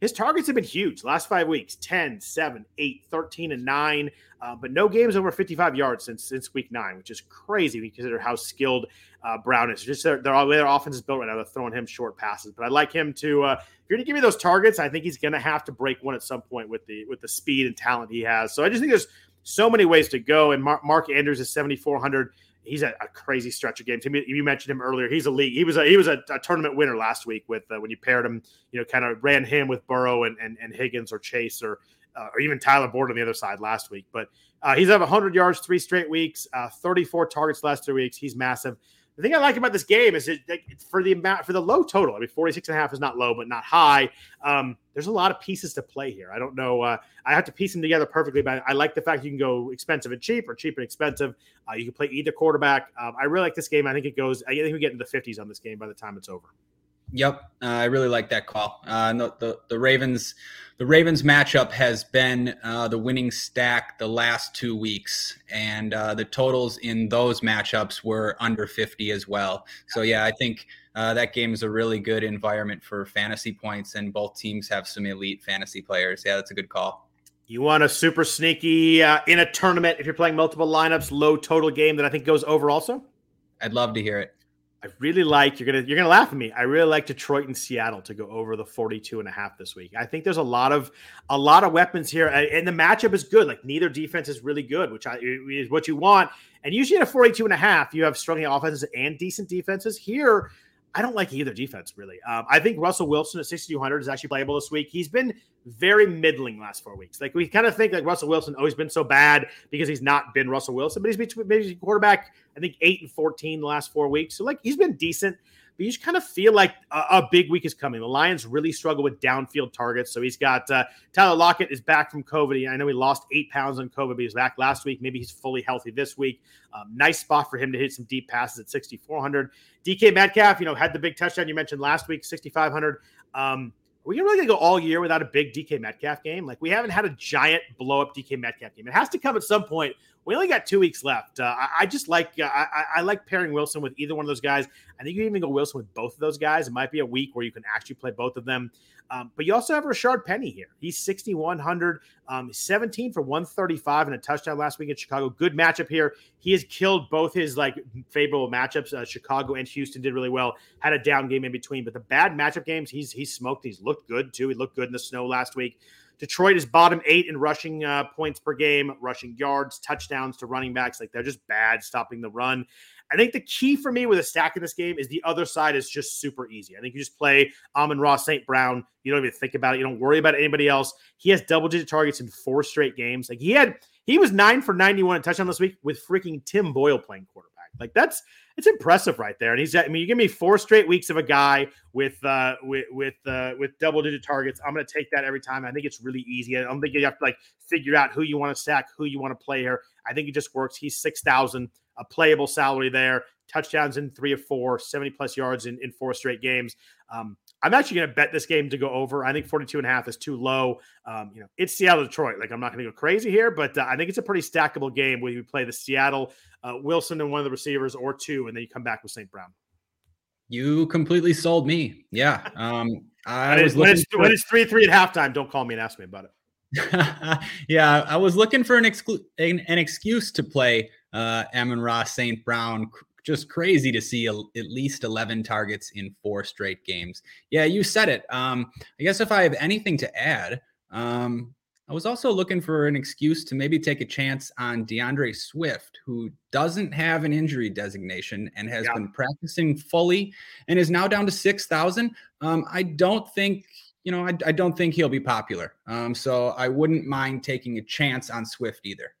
His targets have been huge last five weeks 10, 7, 8, 13, and 9, uh, but no games over 55 yards since since week nine, which is crazy when you consider how skilled uh, Brown is. Just their, their, their offense is built right now. They're throwing him short passes, but i'd like him to. Uh, if you're going to give me those targets, I think he's going to have to break one at some point with the with the speed and talent he has. So I just think there's so many ways to go. And Mark, Mark Andrews is 7,400 he's a, a, crazy stretch of games. You mentioned him earlier. He's a league. He was a he was a, a tournament winner last week with uh, when you paired him. You know, kind of ran him with Burrow and and, and Higgins or Chase or uh, or even Tyler Boyd on the other side last week. But uh, he's had 100 yards three straight weeks, uh, 34 targets last three weeks. He's massive. The thing I like about this game is it, for the amount for the low total. I mean, 46 and a half is not low, but not high. Um, there's a lot of pieces to play here. I don't know. Uh, I have to piece them together perfectly, but I like the fact you can go expensive and cheap or cheap and expensive. Uh, you can play either quarterback. Um, I really like this game. I think it goes. I think we get into the 50s on this game by the time it's over. Yep, uh, I really like that call. Uh, the, the, the Ravens, the Ravens matchup has been uh, the winning stack the last two weeks, and uh, the totals in those matchups were under fifty as well. So yeah, I think uh, that game is a really good environment for fantasy points, and both teams have some elite fantasy players. Yeah, that's a good call. You want a super sneaky uh, in a tournament if you're playing multiple lineups, low total game that I think goes over also. I'd love to hear it. I really like you're gonna you're gonna laugh at me. I really like Detroit and Seattle to go over the 42 and a half this week. I think there's a lot of a lot of weapons here, and the matchup is good. Like neither defense is really good, which I, is what you want. And usually at a 42 and a half, you have struggling offenses and decent defenses. Here, I don't like either defense really. Um, I think Russell Wilson at 6,200 is actually playable this week. He's been very middling last four weeks. Like we kind of think like Russell Wilson always been so bad because he's not been Russell Wilson, but he's been maybe quarterback. I think eight and 14 the last four weeks. So like he's been decent but you just kind of feel like a, a, big week is coming. The Lions really struggle with downfield targets. So he's got uh, Tyler Lockett is back from COVID. I know he lost eight pounds on COVID, but he's back last week. Maybe he's fully healthy this week. Um, nice spot for him to hit some deep passes at 6,400. DK Metcalf, you know, had the big touchdown you mentioned last week, 6,500. Um, are we really gonna go all year without a big DK Metcalf game? Like we haven't had a giant blow up DK Metcalf game. It has to come at some point we only got two weeks left. Uh, I, I, just like uh, I, I, like pairing Wilson with either one of those guys. I think you can even go Wilson with both of those guys. It might be a week where you can actually play both of them. Um, but you also have Rashaad Penny here. He's 6,100, um, 17 for 135 and a touchdown last week in Chicago. Good matchup here. He has killed both his like favorable matchups. Uh, Chicago and Houston did really well. Had a down game in between, but the bad matchup games, he's he's smoked. He's looked good too. He looked good in the snow last week. Detroit is bottom eight in rushing uh, points per game, rushing yards, touchdowns to running backs. Like they're just bad stopping the run. I think the key for me with a stack in this game is the other side is just super easy. I think you just play Amon-Ra St. Brown. You don't even think about it. You don't worry about anybody else. He has double digit targets in four straight games. Like he had, he was nine for 91 and touchdown this week with freaking Tim Boyle playing quarterback. Like that's it's impressive right there. And he's I mean, you give me four straight weeks of a guy with uh with with uh with double digit targets. I'm gonna take that every time. I think it's really easy. I don't think you have to like figure out who you want to sack, who you want to play here. I think it just works. He's six thousand, a playable salary there, touchdowns in three or four, 70 plus yards in, in four straight games. Um, I'm actually going to bet this game to go over. I think 42 and a half is too low. Um, you know, it's Seattle Detroit. Like I'm not going to go crazy here, but uh, I think it's a pretty stackable game where you play the Seattle uh, Wilson and one of the receivers or two, and then you come back with St. Brown. You completely sold me. Yeah. Um, I was when, it's, for... when it's three three at halftime, don't call me and ask me about it. yeah, I was looking for an, exclu- an, an excuse to play uh, Amon-Ra St. Brown just crazy to see a, at least 11 targets in four straight games. Yeah, you said it. Um, I guess if I have anything to add, um, I was also looking for an excuse to maybe take a chance on D'Andre Swift, who doesn't have an injury designation and has yeah. been practicing fully and is now down to 6,000. Um, I don't think, you know, I, I, don't think he'll be popular. Um, so I wouldn't mind taking a chance on Swift either.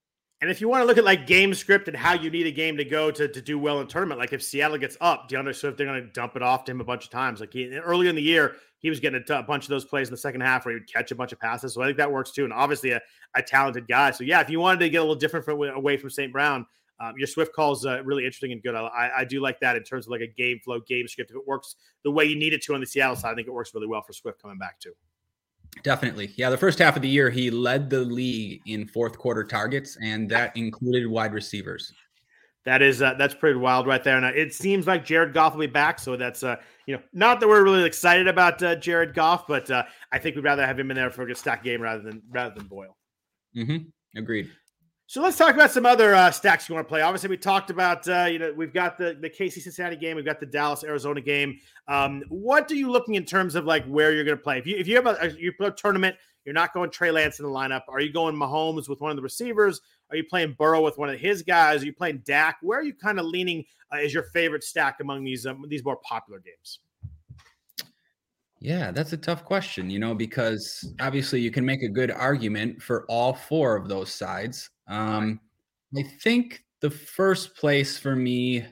And if you want to look at like game script and how you need a game to go to, to do well in tournament, like if Seattle gets up, D'Andre Swift, they're going to dump it off to him a bunch of times. Like he, early in the year, he was getting a, t- a bunch of those plays in the second half where he would catch a bunch of passes. So I think that works too. And obviously a, a talented guy. So yeah, if you wanted to get a little different from, away from St. Brown, um, your Swift call is uh, really interesting and good. I, I, do like that in terms of like a game flow, game script. If it works the way you need it to on the Seattle side, I think it works really well for Swift coming back too. Definitely. Yeah. The first half of the year, he led the league in fourth quarter targets, and that included wide receivers. That is uh, that's pretty wild right there. And it seems like Jared Goff will be back, so that's uh, you know not that we're really excited about uh, Jared Goff, but uh, I think we'd rather have him in there for a stack game rather than rather than Boyle. Mm-hmm. Agreed. So let's talk about some other uh, stacks you want to play. Obviously, we talked about uh, you know we've got the the KC Cincinnati game, we've got the Dallas Arizona game. Um, what are you looking in terms of like where you're going to play? If you if you have a you play a tournament, you're not going Trey Lance in the lineup. Are you going Mahomes with one of the receivers? Are you playing Burrow with one of his guys? Are you playing Dak? Where are you kind of leaning uh, as your favorite stack among these um, these more popular games? Yeah, that's a tough question, you know, because obviously you can make a good argument for all four of those sides. Um, I think the first place for me,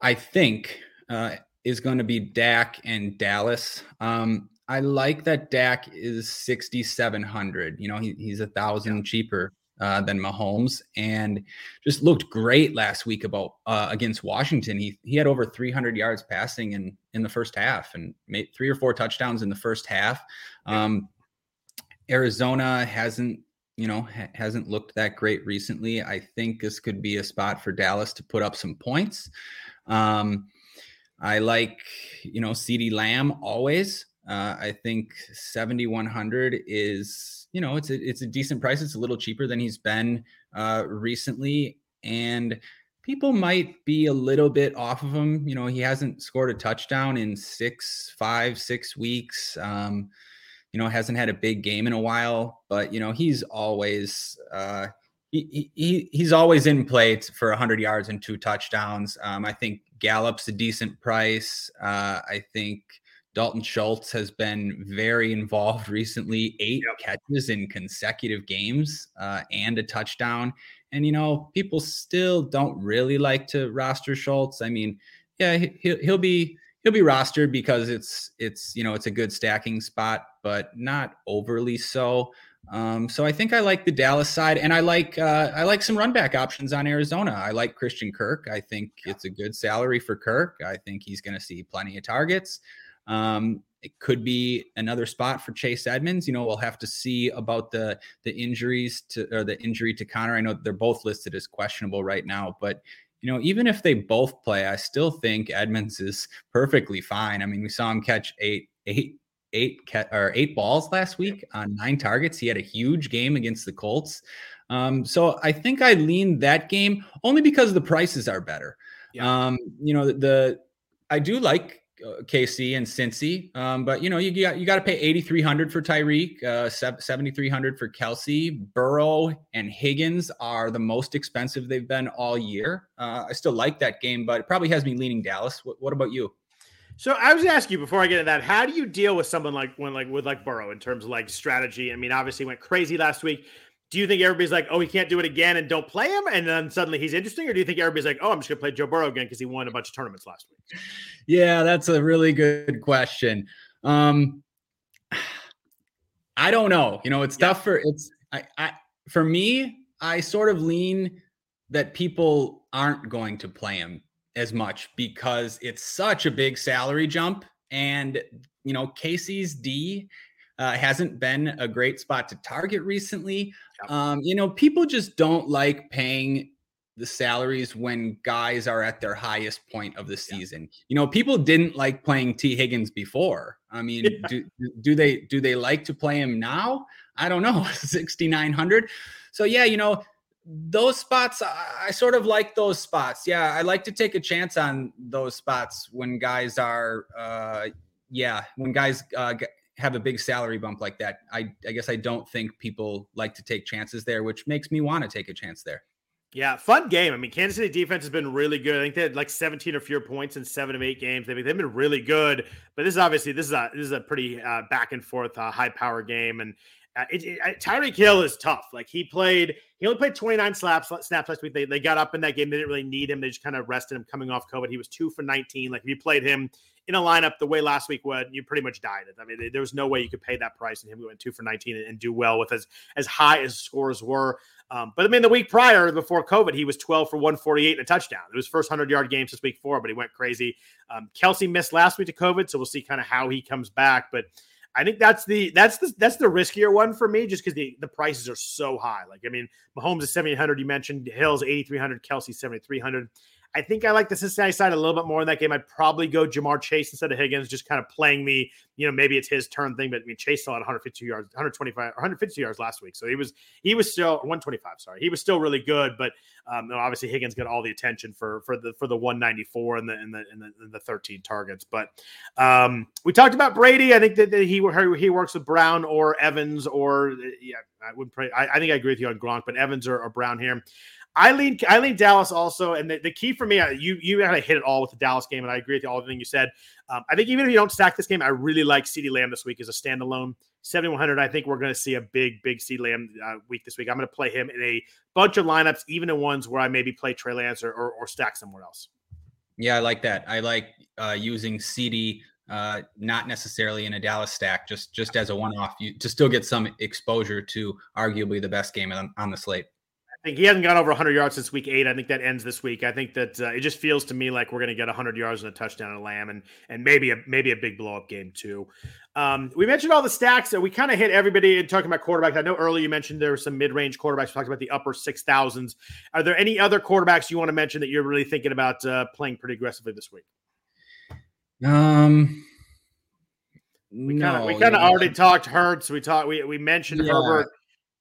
I think, uh, is going to be Dak and Dallas. Um, I like that Dak is 6,700. You know, he, he's a thousand yeah. cheaper uh, than Mahomes, and just looked great last week about uh, against Washington. He he had over 300 yards passing in in the first half, and made three or four touchdowns in the first half. Um, Arizona hasn't you know ha- hasn't looked that great recently. I think this could be a spot for Dallas to put up some points. Um, I like you know CeeDee Lamb always. Uh, I think 7100 is you know it's a it's a decent price. It's a little cheaper than he's been uh, recently, and people might be a little bit off of him. You know, he hasn't scored a touchdown in six, five, six weeks. Um, you know, hasn't had a big game in a while, but you know, he's always uh, he, he he's always in play for 100 yards and two touchdowns. Um, I think Gallup's a decent price. Uh, I think Dalton Schultz has been very involved recently, eight yep. catches in consecutive games uh, and a touchdown. And, you know, people still don't really like to roster Schultz. I mean, yeah, he'll, he'll be he'll be rostered because it's it's you know it's a good stacking spot, but not overly so. Um, so I think I like the Dallas side, and I like uh, I like some run back options on Arizona. I like Christian Kirk. I think it's a good salary for Kirk. I think he's going to see plenty of targets. Um, it could be another spot for Chase Edmonds. You know, we'll have to see about the the injuries to or the injury to Conner. I know they're both listed as questionable right now, but you know, even if they both play, I still think Edmonds is perfectly fine. I mean, we saw him catch eight eight eight or eight balls last week on nine targets. He had a huge game against the Colts. Um, so I think I lean that game only because the prices are better. Yeah. Um, you know, the, I do like uh, KC and Cincy. Um, but you know, you got you got to pay 8,300 for Tyreek, uh, 7,300 for Kelce. Burrow and Higgins are the most expensive they've been all year. Uh, I still like that game, but it probably has me leaning Dallas. What, what about you? So I was ask you before I get into that, how do you deal with someone like when like with like Burrow in terms of like strategy? I mean, obviously went crazy last week do you think everybody's like, oh, he can't do it again and don't play him? And then suddenly he's interesting? Or do you think everybody's like, oh, I'm just going to play Joe Burrow again because he won a bunch of tournaments last week? Yeah, that's a really good question. Um, I don't know. You know, it's yeah. tough for it's I, I for me, I sort of lean that people aren't going to play him as much because it's such a big salary jump. And you know, Casey's D uh, hasn't been a great spot to target recently. Um, you know, people just don't like paying the salaries when guys are at their highest point of the season. Yeah. You know, people didn't like playing Tee Higgins before. I mean, yeah. do do they do they like to play him now? I don't know. 6900. So yeah, you know, those spots I, I sort of like those spots. Yeah, I like to take a chance on those spots when guys are uh yeah, when guys uh, have a big salary bump like that. I, I guess I don't think people like to take chances there, which makes me want to take a chance there. Yeah, fun game. I mean, Kansas City defense has been really good. I think they had like 17 or fewer points in seven of eight games. They've, been really good. But this is obviously this is a this is a pretty uh, back and forth, uh, high power game. And Uh, it, it, Tyreek Hill is tough. Like he played, he only played 29 slaps snaps last week. They, they got up in that game. They didn't really need him. They just kind of rested him coming off COVID. He was two for 19. Like if you played him in a lineup the way last week went, you pretty much died. I mean, there was no way you could pay that price and him going two for 19 and, and do well with as as high as scores were. Um, but I mean, the week prior, before COVID, he was 12 for 148 and a touchdown. It was first 100 yard game since week four, but he went crazy. Um, Kelce missed last week to COVID, so we'll see kind of how he comes back. But I think that's the that's the that's the riskier one for me, just because the the prices are so high. Like I mean, Mahomes is seventy eight hundred. You mentioned Hills eighty three hundred, Kelce seventy three hundred. I think I like the Cincinnati side a little bit more in that game. I'd probably go Ja'Marr Chase instead of Higgins, just kind of playing the, you know, maybe it's his turn thing. But I mean, Chase still had 152 yards, 125, 150 yards last week, so he was he was still 125. Sorry, he was still really good. But um, obviously Higgins got all the attention for for the for the 194 and the and the and the, and the 13 targets. But um, we talked about Brady. I think that, that he he works with Brown or Evans or yeah, I would pray. I, I think I agree with you on Gronk, but Evans or, or Brown here. I lean I lean Dallas also, and the, the key for me, you you had to hit it all with the Dallas game, and I agree with all the thing you said. Um, I think even if you don't stack this game, I really like CeeDee Lamb this week as a standalone. 7100. I think we're going to see a big, big CeeDee Lamb uh, week this week. I'm going to play him in a bunch of lineups, even in ones where I maybe play Trey Lance or, or, or stack somewhere else. Yeah, I like that. I like uh, using CeeDee uh, not necessarily in a Dallas stack, just just as a one-off, to still get some exposure to arguably the best game on, on the slate think he hasn't gone over 100 yards since week eight. I think that ends this week. I think that uh, it just feels to me like we're going to get 100 yards and a touchdown and a lamb, and and maybe a maybe a big blow up game too. Um, we mentioned all the stacks. So we kind of hit everybody in talking about quarterbacks. I know earlier you mentioned there were some mid range quarterbacks. We talked about the upper six thousands. Are there any other quarterbacks you want to mention that you're really thinking about uh, playing pretty aggressively this week? Um. We kind of no, we kind of already talked Hurts. We talked we we mentioned yeah. Herbert.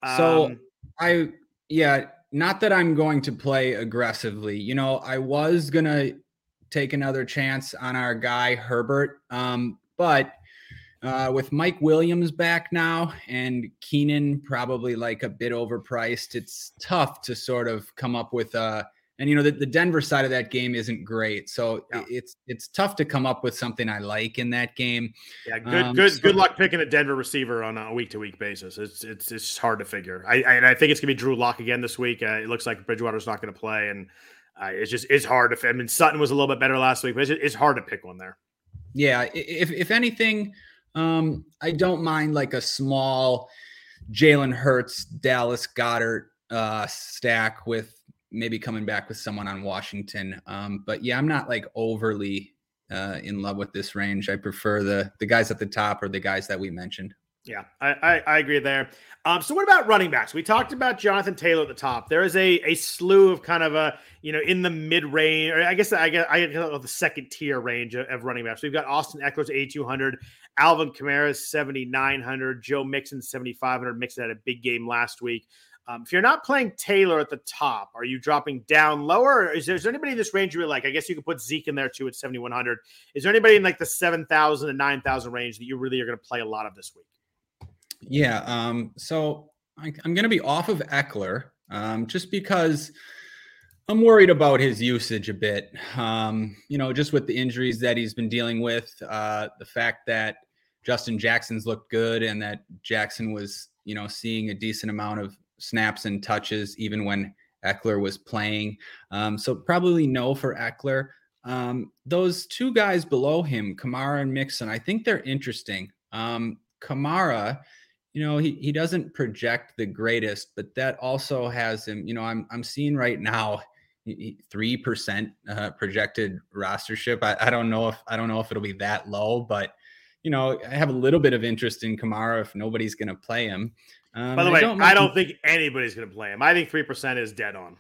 Um, so I yeah, not that I'm going to play aggressively. You know, I was going to take another chance on our guy Herbert, um, but uh, with Mike Williams back now and Keenan probably like a bit overpriced, it's tough to sort of come up with a and you know the, the Denver side of that game isn't great, so yeah. it's it's tough to come up with something I like in that game. Yeah, good um, good so, good luck picking a Denver receiver on a week to week basis. It's it's it's hard to figure. I I, I think it's gonna be Drew Lock again this week. Uh, it looks like Bridgewater's not gonna play, and uh, it's just it's hard to. I mean, Sutton was a little bit better last week, but it's, it's hard to pick one there. Yeah, if if anything, um, I don't mind like a small Jalen Hurts, Dallas Goedert uh, stack with maybe coming back with someone on Washington. Um, but yeah, I'm not like overly uh, in love with this range. I prefer the the guys at the top or the guys that we mentioned. Yeah, I, I, I agree there. Um, so what about running backs? We talked about Jonathan Taylor at the top. There is a a slew of kind of a you know in the mid range, or I guess I guess I get the second tier range of, of running backs. We've got Austin Ekeler's eighty two hundred, Alvin Kamara's seventy nine hundred, Joe Mixon seventy five hundred. Mixon had a big game last week. Um, if you're not playing Taylor at the top, are you dropping down lower? Is there, is there anybody in this range you really like? I guess you could put Zeke in there too at 7,100. Is there anybody in like the 7,000 and 9,000 range that you really are going to play a lot of this week? Yeah. Um, so I, am going to be off of Ekeler um, just because I'm worried about his usage a bit. Um, you know, just with the injuries that he's been dealing with, uh, the fact that Justin Jackson's looked good and that Jackson was, you know, seeing a decent amount of snaps and touches, even when Ekeler was playing. Um, so probably no for Ekeler. Um, those two guys below him, Kamara and Mixon, I think they're interesting. Um, Kamara, you know, he, he doesn't project the greatest, but that also has him, you know, I'm, I'm seeing right now, three percent uh, projected rostership. I, I don't know if I don't know if it'll be that low, but you know, I have a little bit of interest in Kamara if nobody's going to play him. Um, By the way, I don't, I don't think anybody's going to play him. I think three percent is dead on.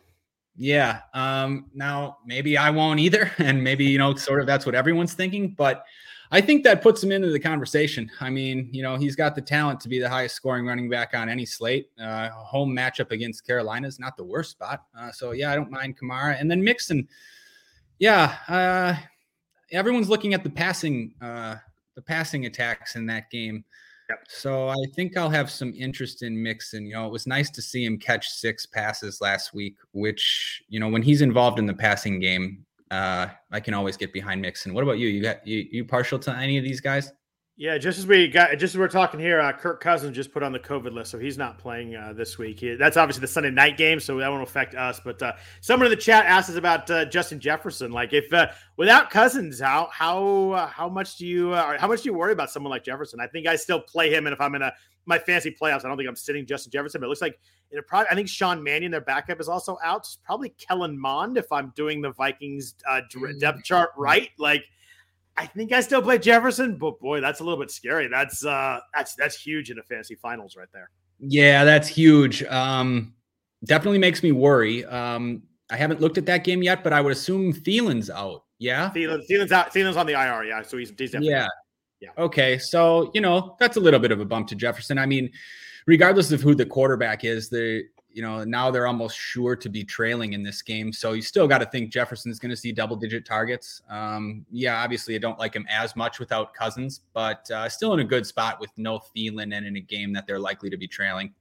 Yeah. Um, now maybe I won't either, and maybe you know, sort of that's what everyone's thinking. But I think that puts him into the conversation. I mean, you know, he's got the talent to be the highest scoring running back on any slate. Uh, home matchup against Carolina is not the worst spot. Uh, so yeah, I don't mind Kamara, and then Mixon. Yeah, uh, everyone's looking at the passing, uh, the passing attacks in that game. Yep. So I think I'll have some interest in Mixon. You know, it was nice to see him catch six passes last week, which, you know, when he's involved in the passing game, uh, I can always get behind Mixon. What about you? You got you, you partial to any of these guys? Yeah, just as we got, just as we're talking here, uh, Kirk Cousins just put on the COVID list, so he's not playing uh, this week. He, that's obviously the Sunday night game, so that won't affect us. But uh, someone in the chat asked us about uh, Justin Jefferson. Like, if uh, without Cousins, how how uh, how much do you how much do you worry about someone like Jefferson? I think I still play him, and if I'm in a my fancy playoffs, I don't think I'm sitting Justin Jefferson. But it looks like it probably I think Sean Mannion, their backup, is also out. It's probably Kellen Mond if I'm doing the Vikings mm. depth chart right. Like I think I still play Jefferson, but boy, that's a little bit scary. That's uh that's that's huge in the fantasy finals right there. Yeah, that's huge. Um definitely makes me worry. Um I haven't looked at that game yet, but I would assume Thielen's out. Yeah. Thielen, Thielen's out. Thielen's on the IR, yeah. So he's, he's definitely Yeah. Yeah. Okay. So, you know, that's a little bit of a bump to Jefferson. I mean, regardless of who the quarterback is, the you know, now they're almost sure to be trailing in this game. So you still got to think Jefferson's going to see double digit targets. Um, yeah, obviously, I don't like him as much without Cousins, but uh, still in a good spot with no Thielen and in a game that they're likely to be trailing.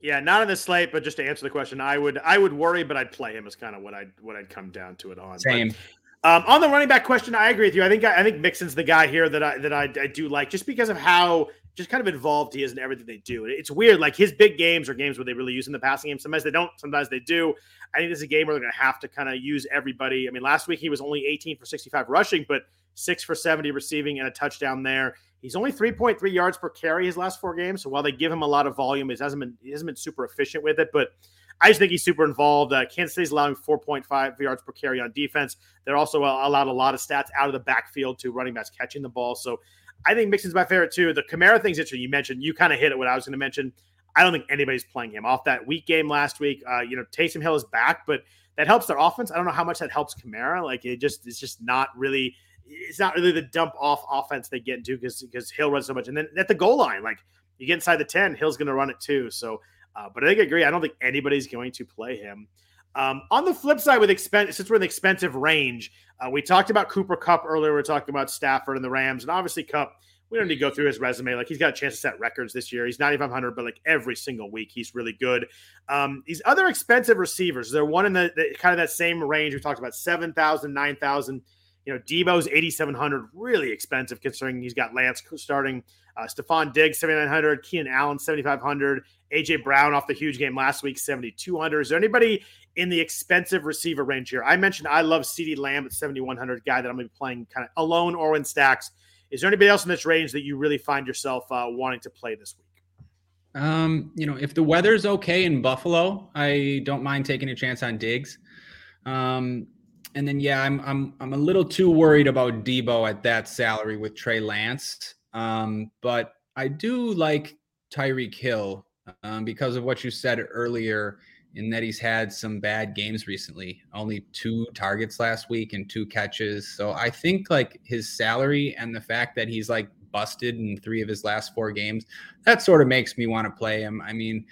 Yeah, not on the slate, but just to answer the question, I would I would worry, but I'd play him is kind of what I'd what I'd come down to it on. Same. But, um, on the running back question, I agree with you. I think I think Mixon's the guy here that I that I, I do like, just because of how just kind of involved he is in everything they do. It's weird. Like his big games are games where they really use him in the passing game. Sometimes they don't. Sometimes they do. I think this is a game where they're going to have to kind of use everybody. I mean, last week he was only 18 for 65 rushing, but six for 70 receiving and a touchdown there. He's only 3.3 yards per carry his last four games. So while they give him a lot of volume, he hasn't been he hasn't been super efficient with it. But I just think he's super involved. Uh, Kansas City's allowing 4.5 yards per carry on defense. They're also allowed a lot of stats out of the backfield to running backs catching the ball. So I think Mixon's my favorite too. The Kamara thing's interesting. You mentioned you kind of hit it. What I was going to mention. I don't think anybody's playing him off that weak game last week. Uh, you know, Taysom Hill is back, but that helps their offense. I don't know how much that helps Kamara. Like it just it's just not really. It's not really the dump off offense they get into because because Hill runs so much, and then at the goal line, like you get inside the ten, Hill's going to run it too. So, uh, but I think I agree. I don't think anybody's going to play him. Um, on the flip side, with expense, since we're in the expensive range, uh, we talked about Cooper Kupp earlier. We are talking about Stafford and the Rams, and obviously Kupp. We don't need to go through his resume. Like he's got a chance to set records this year. He's 9,500, but like every single week, he's really good. Um, these other expensive receivers, they're one in the, the kind of that same range. We talked about 7,000, 9,000. You know, Deebo's 8,700, really expensive considering he's got Lance starting. Uh, Stefon Diggs, 7,900. Keenan Allen, 7,500. AJ Brown off the huge game last week, 7,200. Is there anybody in the expensive receiver range here. I mentioned I love CeeDee Lamb at 7,100, guy that I'm going to be playing kind of alone or in stacks. Is there anybody else in this range that you really find yourself uh, wanting to play this week? Um, you know, if the weather's okay in Buffalo, I don't mind taking a chance on Diggs. Um, and then yeah, I'm I'm I'm a little too worried about Deebo at that salary with Trey Lance. Um, but I do like Tyreek Hill um, because of what you said earlier in that he's had some bad games recently. Only two targets last week and two catches. So I think like his salary and the fact that he's like busted in three of his last four games, that sort of makes me want to play him. I mean,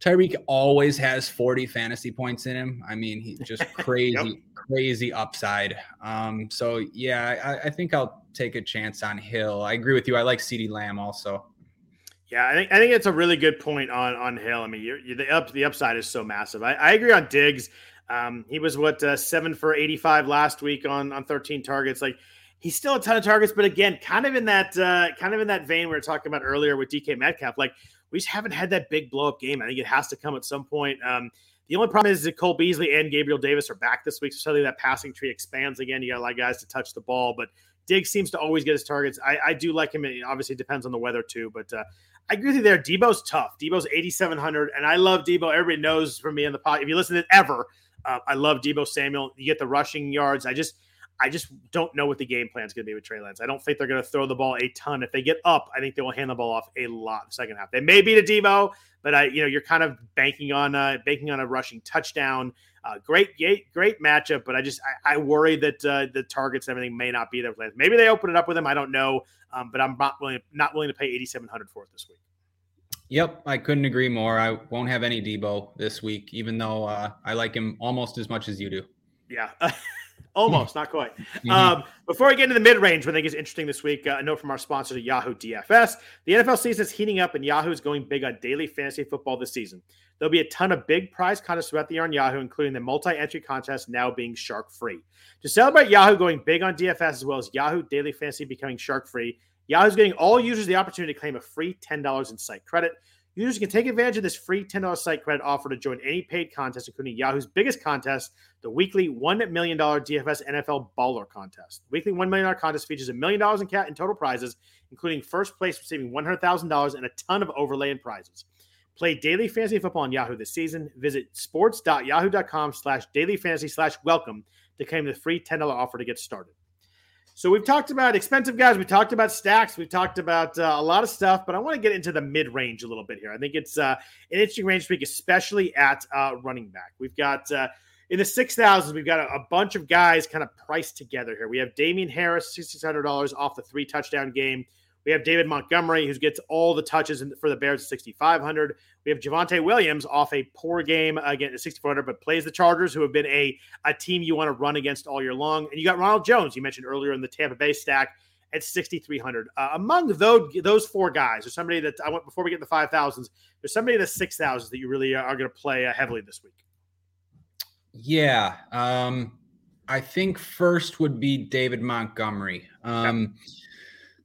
Tyreek always has 40 fantasy points in him. I mean, he's just crazy, yep. crazy upside. Um, so yeah, I, I think I'll take a chance on Hill. I agree with you. I like CeeDee Lamb also. Yeah, I think I think it's a really good point on on Hill. I mean, you're, you're the up the upside is so massive. I, I agree on Diggs. Um, he was what uh, seven for eighty five last week on on thirteen targets. Like he's still a ton of targets, but again, kind of in that uh, kind of in that vein we were talking about earlier with DK Metcalf. Like we just haven't had that big blow up game. I think it has to come at some point. Um, the only problem is that Cole Beasley and Gabriel Davis are back this week, so suddenly that passing tree expands again. You got a lot of guys to touch the ball, but Diggs seems to always get his targets. I, I do like him. It obviously depends on the weather too, but uh, I agree with you there. Deebo's tough. Deebo's 8,700, and I love Deebo. Everybody knows from me in the pod. If you listen to it ever, uh, I love Deebo Samuel. You get the rushing yards. I just, I just don't know what the game plan is going to be with Trey Lance. I don't think they're going to throw the ball a ton. If they get up, I think they will hand the ball off a lot the second half. They may beat a Deebo, but I, you know, you're kind of banking on, uh, banking on a rushing touchdown. Uh, great, great, great matchup, but I just I, I worry that uh, the targets and everything may not be there. Maybe they open it up with him. I don't know, um, but I'm not willing not willing to pay 8,700 for it this week. Yep, I couldn't agree more. I won't have any Deebo this week, even though uh, I like him almost as much as you do. Yeah, almost, not quite. Mm-hmm. Um, before I get into the mid range, what I think is interesting this week, uh, a note from our sponsor at Yahoo DFS. The NFL season is heating up, and Yahoo is going big on daily fantasy football this season. There'll be a ton of big prize contests throughout the year on Yahoo, including the multi entry contest now being shark free. To celebrate Yahoo going big on DFS as well as Yahoo Daily Fantasy becoming shark free, Yahoo's getting all users the opportunity to claim a free $10 in site credit. Users can take advantage of this free $10 site credit offer to join any paid contest, including Yahoo's biggest contest, the weekly $1 million DFS NFL Baller Contest. The weekly $1 million contest features a million dollars in cat in total prizes, including first place receiving $100,000 and a ton of overlay and prizes. Play daily fantasy football on Yahoo this season. Visit sports.yahoo.com slash daily fantasy slash welcome to claim the free $10 offer to get started. So we've talked about expensive guys. We talked about stacks. We've talked about uh, a lot of stuff, but I want to get into the mid range a little bit here. I think it's uh, an interesting range week, especially at uh, running back. We've got uh, in the six thousands, we've got a, a, bunch of guys kind of priced together here. We have Damien Harris, six hundred dollars off the three touchdown game. We have David Montgomery, who gets all the touches for the Bears at 6,500. We have Javonte Williams off a poor game again at 6,400, but plays the Chargers, who have been a, a team you want to run against all year long. And you got Ronald Jones, you mentioned earlier in the Tampa Bay stack at 6,300. Uh, among those those four guys, there's somebody that I went before we get the 5,000s, there's somebody in the 6,000s that you really are going to play uh, heavily this week. Yeah. Um, I think first would be David Montgomery. Um,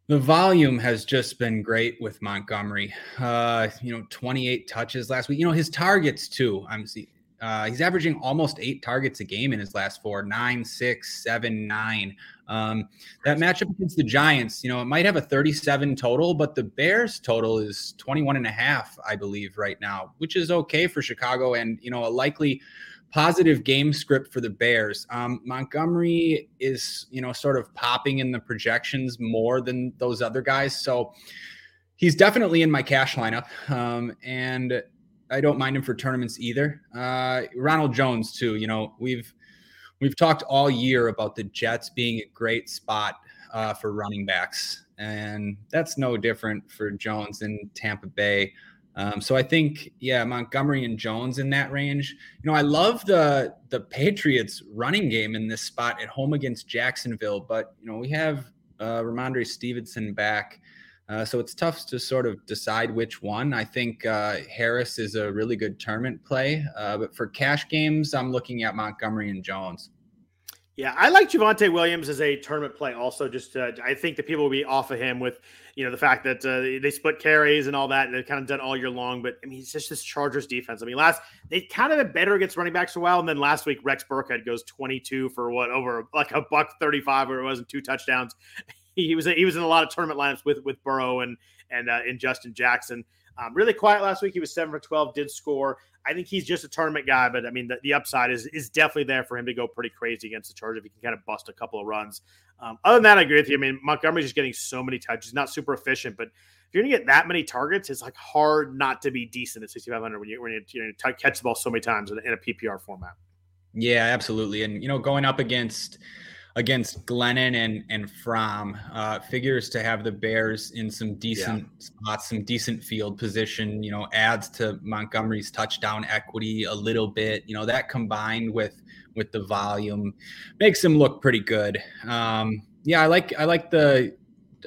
the volume has just been great with Montgomery. Uh, you know, 28 touches last week. You know, his targets too. I'm see, uh, he's averaging almost eight targets a game in his last four nine, six, seven, nine. Um, that matchup against the Giants, you know, it might have a 37 total, but the Bears total is 21 and a half, I believe, right now, which is okay for Chicago and, you know, a likely positive game script for the Bears. Um, Montgomery is, you know, sort of popping in the projections more than those other guys. So he's definitely in my cash lineup. Um, and I don't mind him for tournaments either. Uh, Ronald Jones, too. You know, we've we've talked all year about the Jets being a great spot uh, for running backs. And that's no different for Jones in Tampa Bay. Um, so I think, yeah, Montgomery and Jones in that range. You know, I love the the Patriots running game in this spot at home against Jacksonville, but you know we have uh, Rhamondre Stevenson back, uh, so it's tough to sort of decide which one. I think uh, Harris is a really good tournament play, uh, but for cash games, I'm looking at Montgomery and Jones. Yeah, I like Javonte Williams as a tournament play. Also, just uh, I think that people will be off of him with you know the fact that uh, they split carries and all that. And they've kind of done all year long. But I mean, it's just this Chargers defense. I mean, last they kind of been better against running backs a while, and then last week Rex Burkhead goes twenty two for what over like a buck thirty five, where it wasn't two touchdowns. he was he was in a lot of tournament lineups with with Burrow and and uh, Justin Jackson. Um, really quiet last week. He was seven for twelve, did score. I think he's just a tournament guy, but I mean, the, the upside is is definitely there for him to go pretty crazy against the Chargers if he can kind of bust a couple of runs. Um, other than that, I agree with you. I mean, Montgomery's just getting so many touches, not super efficient, but if you're going to get that many targets, it's like hard not to be decent at 6,500 when you when you, you know, catch the ball so many times in, in a PPR format. Yeah, absolutely. And you know, going up against against Glennon and and Fromm. Uh, figures to have the Bears in some decent yeah. spots, some decent field position. You know, adds to Montgomery's touchdown equity a little bit. You know, that combined with with the volume makes him look pretty good. Um, yeah, I like I like the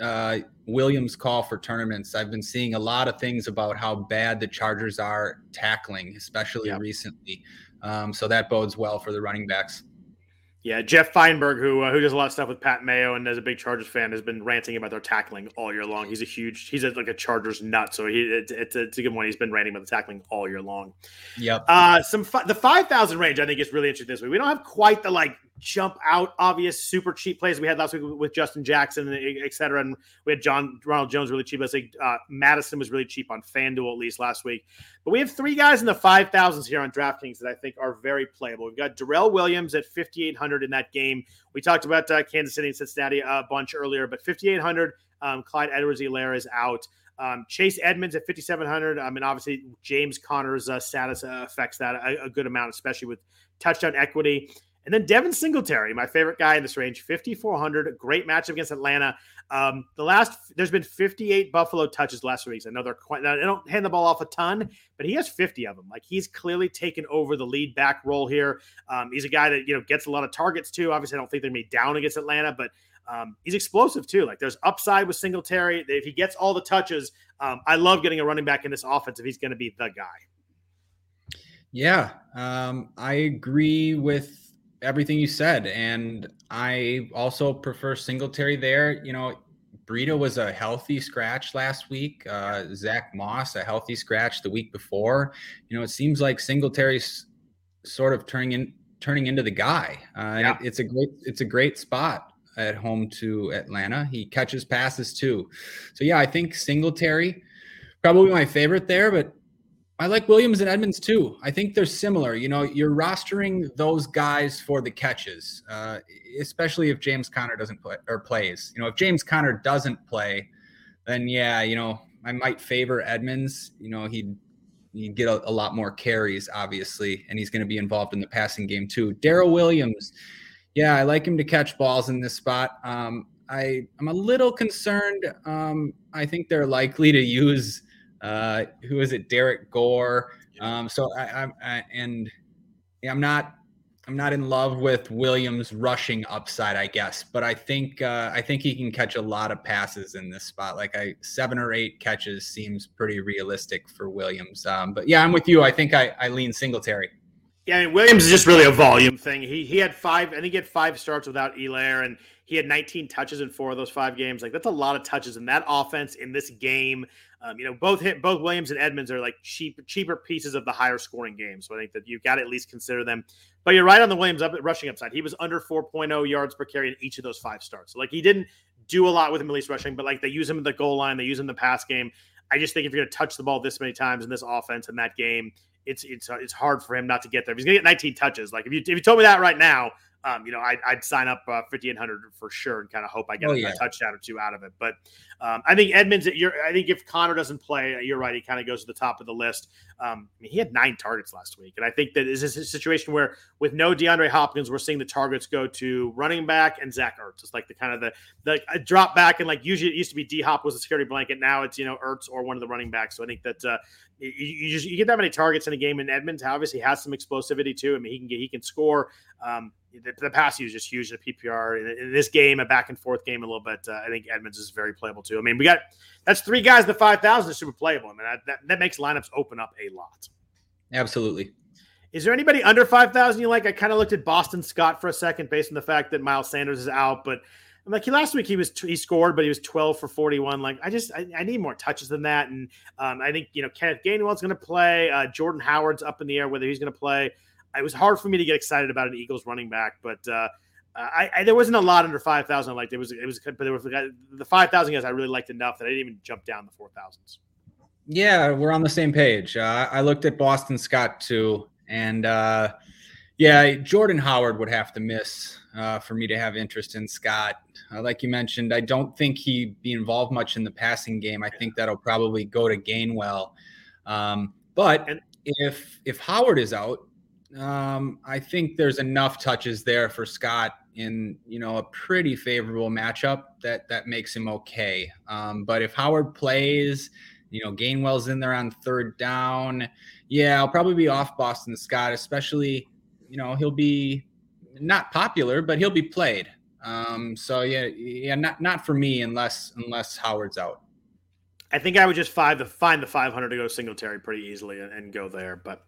uh, Williams call for tournaments. I've been seeing a lot of things about how bad the Chargers are tackling, especially recently. Um, so that bodes well for the running backs. Yeah, Jeff Feinberg, who uh, who does a lot of stuff with Pat Mayo and as a big Chargers fan, has been ranting about their tackling all year long. He's a huge, he's a, like a Chargers nut, so he it's, it's, a, it's a good one. He's been ranting about the tackling all year long. Yep. Uh, some the five thousand range, I think, is really interesting this week. We don't have quite the like jump out obvious super cheap plays we had last week with Justin Jackson, et cetera. And we had John Ronald Jones really cheap. I think uh, Mattison was really cheap on FanDuel at least last week. But we have three guys in the 5,000s here on DraftKings that I think are very playable. We've got Darrel Williams at 5,800 in that game. We talked about uh, Kansas City and Cincinnati a bunch earlier, but 5,800, um, Clyde Edwards-Helaire is out. Um, Chase Edmonds at 5,700. I mean, obviously, James Conner's uh, status uh, affects that a, a, good amount, especially with touchdown equity. And then Devin Singletary, my favorite guy in this range, 5,400. Great matchup against Atlanta. Um, the last, there's been 58 Buffalo touches last week. I know they're quite, they don't hand the ball off a ton, but he has 50 of them. Like he's clearly taken over the lead back role here. Um, he's a guy that, you know, gets a lot of targets too. Obviously, I don't think they're going to be down against Atlanta, but um, he's explosive too. Like there's upside with Singletary. If he gets all the touches, um, I love getting a running back in this offense if he's going to be the guy. Yeah, um, I agree with everything you said. And I also prefer Singletary there. You know, Breida was a healthy scratch last week. Uh, Zach Moss a healthy scratch the week before. You know, it seems like Singletary's sort of turning in turning into the guy. Uh, yeah. it, it's a great it's a great spot at home to Atlanta. He catches passes too. So yeah, I think Singletary probably my favorite there, but I like Williams and Edmonds too. I think they're similar. You know, you're rostering those guys for the catches, uh, especially if James Conner doesn't play or plays. You know, if James Conner doesn't play, then yeah, you know, I might favor Edmonds. You know, he'd he'd get a, a lot more carries, obviously, and he's going to be involved in the passing game too. Darrel Williams, yeah, I like him to catch balls in this spot. Um, I I'm a little concerned. Um, I think they're likely to use uh, who is it? Derrick Gore. Um, so I, I, I and I'm not I'm not in love with Williams rushing upside, I guess, but I think uh, I think he can catch a lot of passes in this spot. Like I seven or eight catches seems pretty realistic for Williams. Um, but yeah, I'm with you. I think I, I lean Singletary. Yeah, I mean, Williams is just really a volume thing. He he had five, I think he had five starts without Helaire, and he had 19 touches in four of those five games. Like that's a lot of touches in that offense in this game. Um, you know, both hit both Williams and Edmonds are like cheap, cheaper pieces of the higher scoring game. So I think that you've got to at least consider them. But you're right on the Williams up rushing upside. He was under 4.0 yards per carry in each of those five starts. Like he didn't do a lot with him at least rushing, but like they use him in the goal line, they use him in the pass game. I just think if you're going to touch the ball this many times in this offense in that game, it's it's it's hard for him not to get there. If he's going to get 19 touches, like if you if you told me that right now, um, you know, I, would sign up uh, 5,800 for sure and kind of hope I get oh, a, yeah. a, touchdown or two out of it. But um, I think Edmonds, you're, I think if Conner doesn't play, you're right. He kind of goes to the top of the list. Um, I mean, he had nine targets last week. And I think that is this a situation where with no DeAndre Hopkins, we're seeing the targets go to running back and Zach Ertz. It's like the kind of the, the drop back. And like usually it used to be D Hop was a security blanket. Now it's, you know, Ertz or one of the running backs. So I think that uh, you, you, just, you get that many targets in a game and Edmonds obviously has some explosivity too. I mean, he can get, he can score. Um, the, the pass is just huge. The PPR in, in, this game, a back and forth game, a little bit. Uh, I think Edmonds is very playable too. I mean, we got that's three guys. The five thousand is super playable. I mean, that, that, that makes lineups open up a lot. Absolutely. Is there anybody under five thousand you like? I kind of looked at Boston Scott for a second, based on the fact that Miles Sanders is out, but. I'm like he last week he was he scored, but he was 12 for 41. Like I just I, I need more touches than that, and um, I think you know Kenneth Gainwell's going to play. Uh, Jordan Howard's up in the air whether he's going to play it was hard for me to get excited about an Eagles running back, but uh, I, I, there wasn't a lot under five thousand. Like there was, it was, but there was the five thousand guys I really liked enough that I didn't even jump down the four thousands. Yeah, we're on the same page. Uh, I looked at Boston Scott too, and uh, yeah, Jordan Howard would have to miss uh, for me to have interest in Scott. Uh, like you mentioned, I don't think he'd be involved much in the passing game. I think that'll probably go to Gainwell. Um, but if if Howard is out, um, I think there's enough touches there for Scott in you know a pretty favorable matchup that that makes him okay. Um, but if Howard plays, you know Gainwell's in there on third down, yeah, I'll probably be off Boston Scott, especially you know he'll be not popular, but he'll be played. Um, so yeah, yeah, not not for me unless unless Howard's out. I think I would just find the find the 500 to go Singletary pretty easily and, and go there. But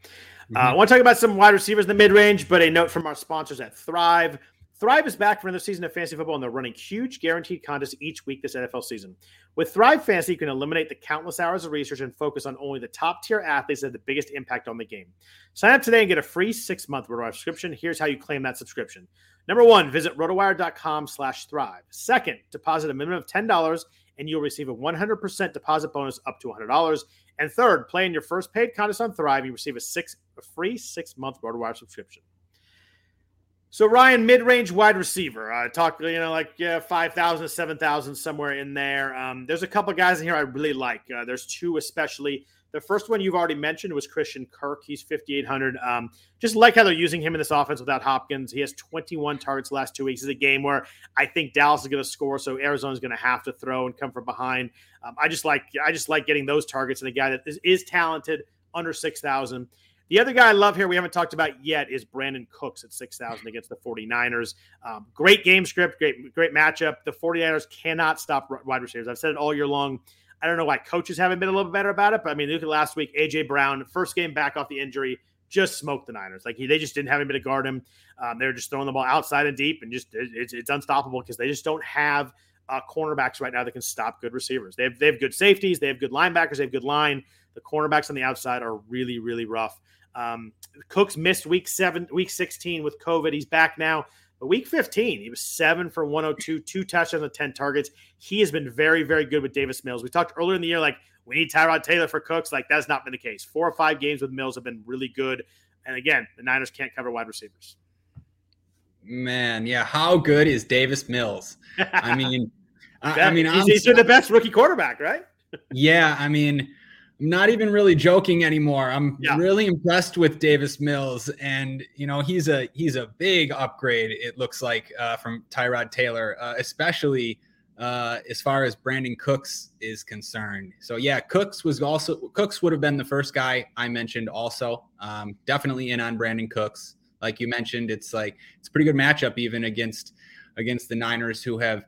mm-hmm. uh, I want to talk about some wide receivers in the mid range. But a note from our sponsors at Thrive. Thrive is back for another season of fantasy football, and they're running huge guaranteed contests each week this NFL season. With Thrive Fantasy, you can eliminate the countless hours of research and focus on only the top tier athletes that have the biggest impact on the game. Sign up today and get a free six month RotoWire subscription. Here's how you claim that subscription. Number one, visit rotowire.com slash thrive. Second, deposit a minimum of $10 and you'll receive a 100% deposit bonus up to $100. And third, play in your first paid contest on Thrive, you receive a six a free six month RotoWire subscription. So Ryan, mid-range wide receiver. I uh, talked, you know, like yeah, five thousand to seven thousand somewhere in there. Um, there's a couple guys in here I really like. Uh, there's two especially. The first one you've already mentioned was Christian Kirk. He's 5,800. Um, just like how they're using him in this offense without Hopkins. He has 21 targets last two weeks. It's a game where I think Dallas is going to score, so Arizona's going to have to throw and come from behind. Um, I just like I just like getting those targets and a guy that is, is talented under 6,000. The other guy I love here we haven't talked about yet is Brandin Cooks at 6,000 against the 49ers. Um, great game script, great great matchup. The 49ers cannot stop wide receivers. I've said it all year long. I don't know why coaches haven't been a little bit better about it, but I mean, look at last week. AJ Brown, first game back off the injury, just smoked the Niners. Like he, they just didn't have anybody to guard him. Um, they're just throwing the ball outside and deep, and just it's, it's unstoppable because they just don't have uh, cornerbacks right now that can stop good receivers. They have they have good safeties, they have good linebackers, they have good line. The cornerbacks on the outside are really really rough. Um, Cooks missed week seven, week 16 with COVID. He's back now. But week 15, he was seven for 102, two touchdowns and 10 targets. He has been very, very good with Davis Mills. We talked earlier in the year, like, we need Tyrod Taylor for Cooks. Like, that's not been the case. Four or five games with Mills have been really good. And again, the Niners can't cover wide receivers. Man, yeah. How good is Davis Mills? I mean, I, I mean, he's, he's the best rookie quarterback, right? yeah. I mean, I'm not even really joking anymore. I'm yeah. really impressed with Davis Mills, and you know he's a he's a big upgrade. It looks like uh, from Tyrod Taylor, uh, especially uh, as far as Brandin Cooks is concerned. So yeah, Cooks was also Cooks would have been the first guy I mentioned. Also, um, definitely in on Brandin Cooks. Like you mentioned, it's like it's a pretty good matchup even against against the Niners, who have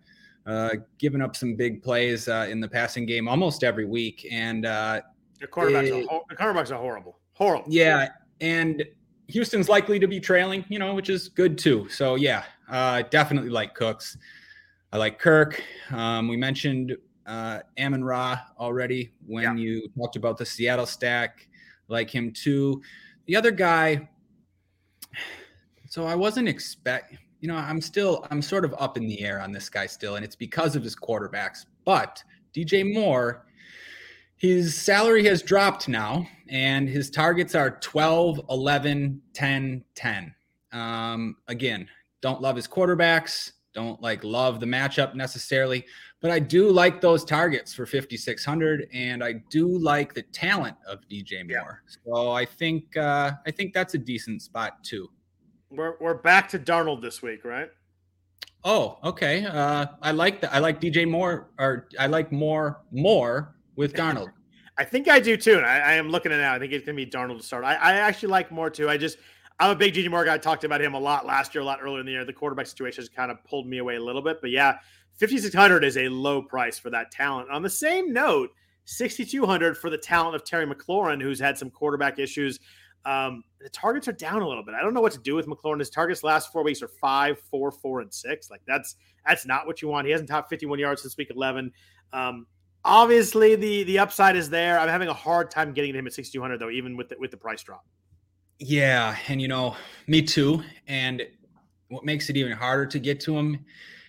uh, given up some big plays uh, in the passing game almost every week. And uh, the quarterbacks, it, are, the quarterbacks are horrible. Horrible. Yeah. And Houston's likely to be trailing, you know, which is good too. So yeah, uh, definitely like Cooks. I like Kirk. Um, we mentioned uh, Amon Ra already when yeah. you talked about the Seattle stack. Like him too. The other guy. So I wasn't expect. You know, I'm still. I'm sort of up in the air on this guy still, and it's because of his quarterbacks. But DJ Moore his salary has dropped now, and his targets are 12, 11, 10, 10. Um, again, don't love his quarterbacks, don't like love the matchup necessarily, but I do like those targets for 5600 and I do like the talent of DJ Moore. Yeah. So I think uh I think that's a decent spot too. We're we're back to Darnold this week, right? Oh, okay. Uh I like that I like DJ Moore or I like more more with Darnold. I think I do too. And I, I am looking at it now. I think it's going to be Darnold to start. I, I actually like more too. I just, I'm a big DJ Moore guy. I talked about him a lot last year, a lot earlier in the year. The quarterback situation has kind of pulled me away a little bit. But yeah, 5,600 is a low price for that talent. On the same note, 6,200 for the talent of Terry McLaurin, who's had some quarterback issues. Um, the targets are down a little bit. I don't know what to do with McLaurin. His targets last four weeks are five, four, four, and six. Like that's that's not what you want. He hasn't topped 51 yards since week 11. Um, obviously the the upside is there. I'm having a hard time getting him at 6200 though, even with the, with the price drop. Yeah, and you know, me too. And what makes it even harder to get to him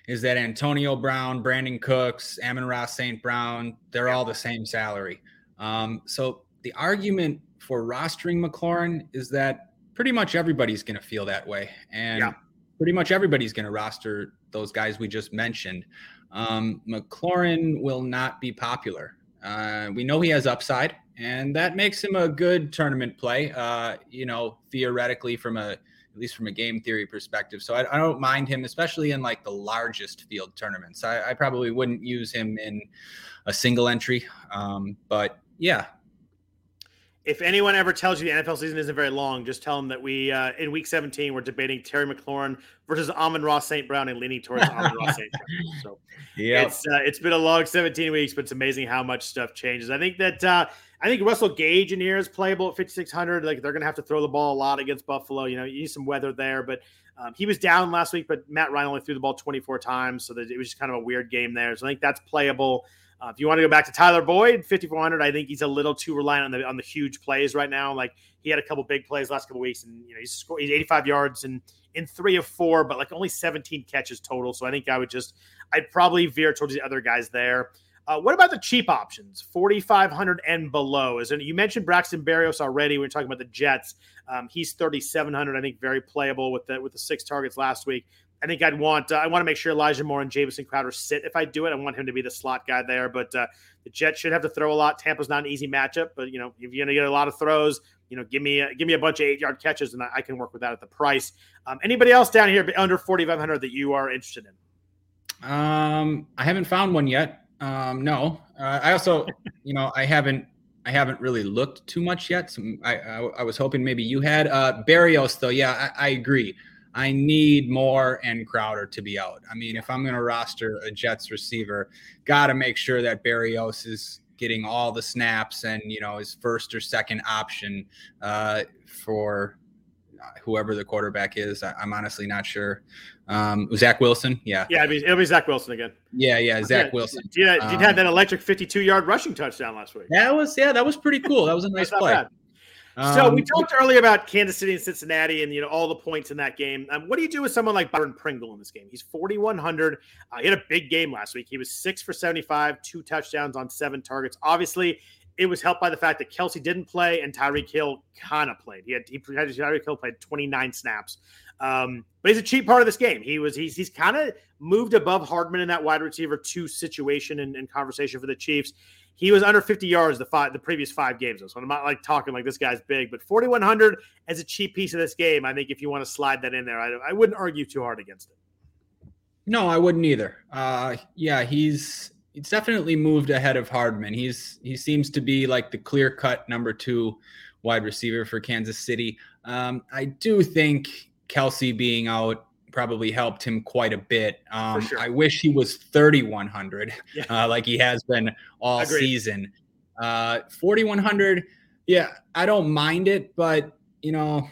is that Antonio Brown, Brandin Cooks, Amon Ra St. Brown, they're all the same salary. Um, so the argument for rostering McLaurin is that pretty much everybody's going to feel that way. And yeah. pretty much everybody's going to roster those guys we just mentioned um, McLaurin will not be popular. Uh, we know he has upside, and that makes him a good tournament play. Uh, you know, theoretically, from a at least from a game theory perspective. So I, I don't mind him, especially in like the largest field tournaments. I, I probably wouldn't use him in a single entry, um, but yeah, if anyone ever tells you the NFL season isn't very long, just tell them that we uh, in week 17 we're debating Terry McLaurin versus Amon Ra St. Brown and leaning towards Amon Ra St. Brown. So yeah, it's uh, it's been a long 17 weeks, but it's amazing how much stuff changes. I think that uh, I think Russell Gage in here is playable at 5600. Like they're gonna have to throw the ball a lot against Buffalo. You know, you need some weather there, but um, he was down last week, but Matt Ryan only threw the ball 24 times, so that it was just kind of a weird game there. So I think that's playable. Uh, if you want to go back to Tyler Boyd, 5400, I think he's a little too reliant on the on the huge plays right now. Like he had a couple big plays last couple weeks, and you know he's scored, he's 85 yards and in three of four, but like only 17 catches total. So I think I would just I'd probably veer towards the other guys there. Uh, what about the cheap options, 4,500 and below? Is it, you mentioned Braxton Berrios already? We are talking about the Jets. Um, he's 3,700. I think very playable with the with the six targets last week. I think I'd want uh, I want to make sure Elijah Moore and Jamison Crowder sit if I do it. I want him to be the slot guy there, but uh, the Jets should have to throw a lot. Tampa's not an easy matchup, but you know if you're gonna get a lot of throws, you know give me a, give me a bunch of eight yard catches and I, I can work with that at the price. Um, anybody else down here under 4,500 that you are interested in? Um, I haven't found one yet. Um, no, uh, I also you know I haven't I haven't really looked too much yet. So I, I, I was hoping maybe you had uh, Berrios though. Yeah, I, I agree. I need Moore and Crowder to be out. I mean, if I'm going to roster a Jets receiver, got to make sure that Berrios is getting all the snaps and you know his first or second option uh, for whoever the quarterback is. I, am honestly not sure. Um, Zach Wilson, yeah, yeah, it'll be, it'll be Zach Wilson again. Yeah, yeah, Zach yeah, Wilson. Yeah, um, you had that electric 52 yard rushing touchdown last week. That was yeah, that was pretty cool. That was a nice play. Bad. So um, we talked earlier about Kansas City and Cincinnati, and you know all the points in that game. Um, what do you do with someone like Byron Pringle in this game? He's forty one hundred. Uh, he had a big game last week. He was six for seventy five, two touchdowns on seven targets. Obviously, it was helped by the fact that Kelce didn't play and Tyreek Hill kind of played. He had he, had Tyreek Hill played twenty nine snaps. Um, but he's a cheap part of this game. He was he's he's kind of moved above Hardman in that wide receiver two situation and, and conversation for the Chiefs. He was under 50 yards the five the previous five games. So I'm not like talking like this guy's big, but 4100 as a cheap piece of this game. I think if you want to slide that in there, I, I wouldn't argue too hard against it. No, I wouldn't either. Uh, yeah, he's he's definitely moved ahead of Hardman. He's he seems to be like the clear cut number two wide receiver for Kansas City. Um, I do think Kelce being out probably helped him quite a bit. Um, sure. I wish he was 3,100 yeah. uh, like he has been all Agreed. season. Uh, 4,100, yeah, I don't mind it, but you know,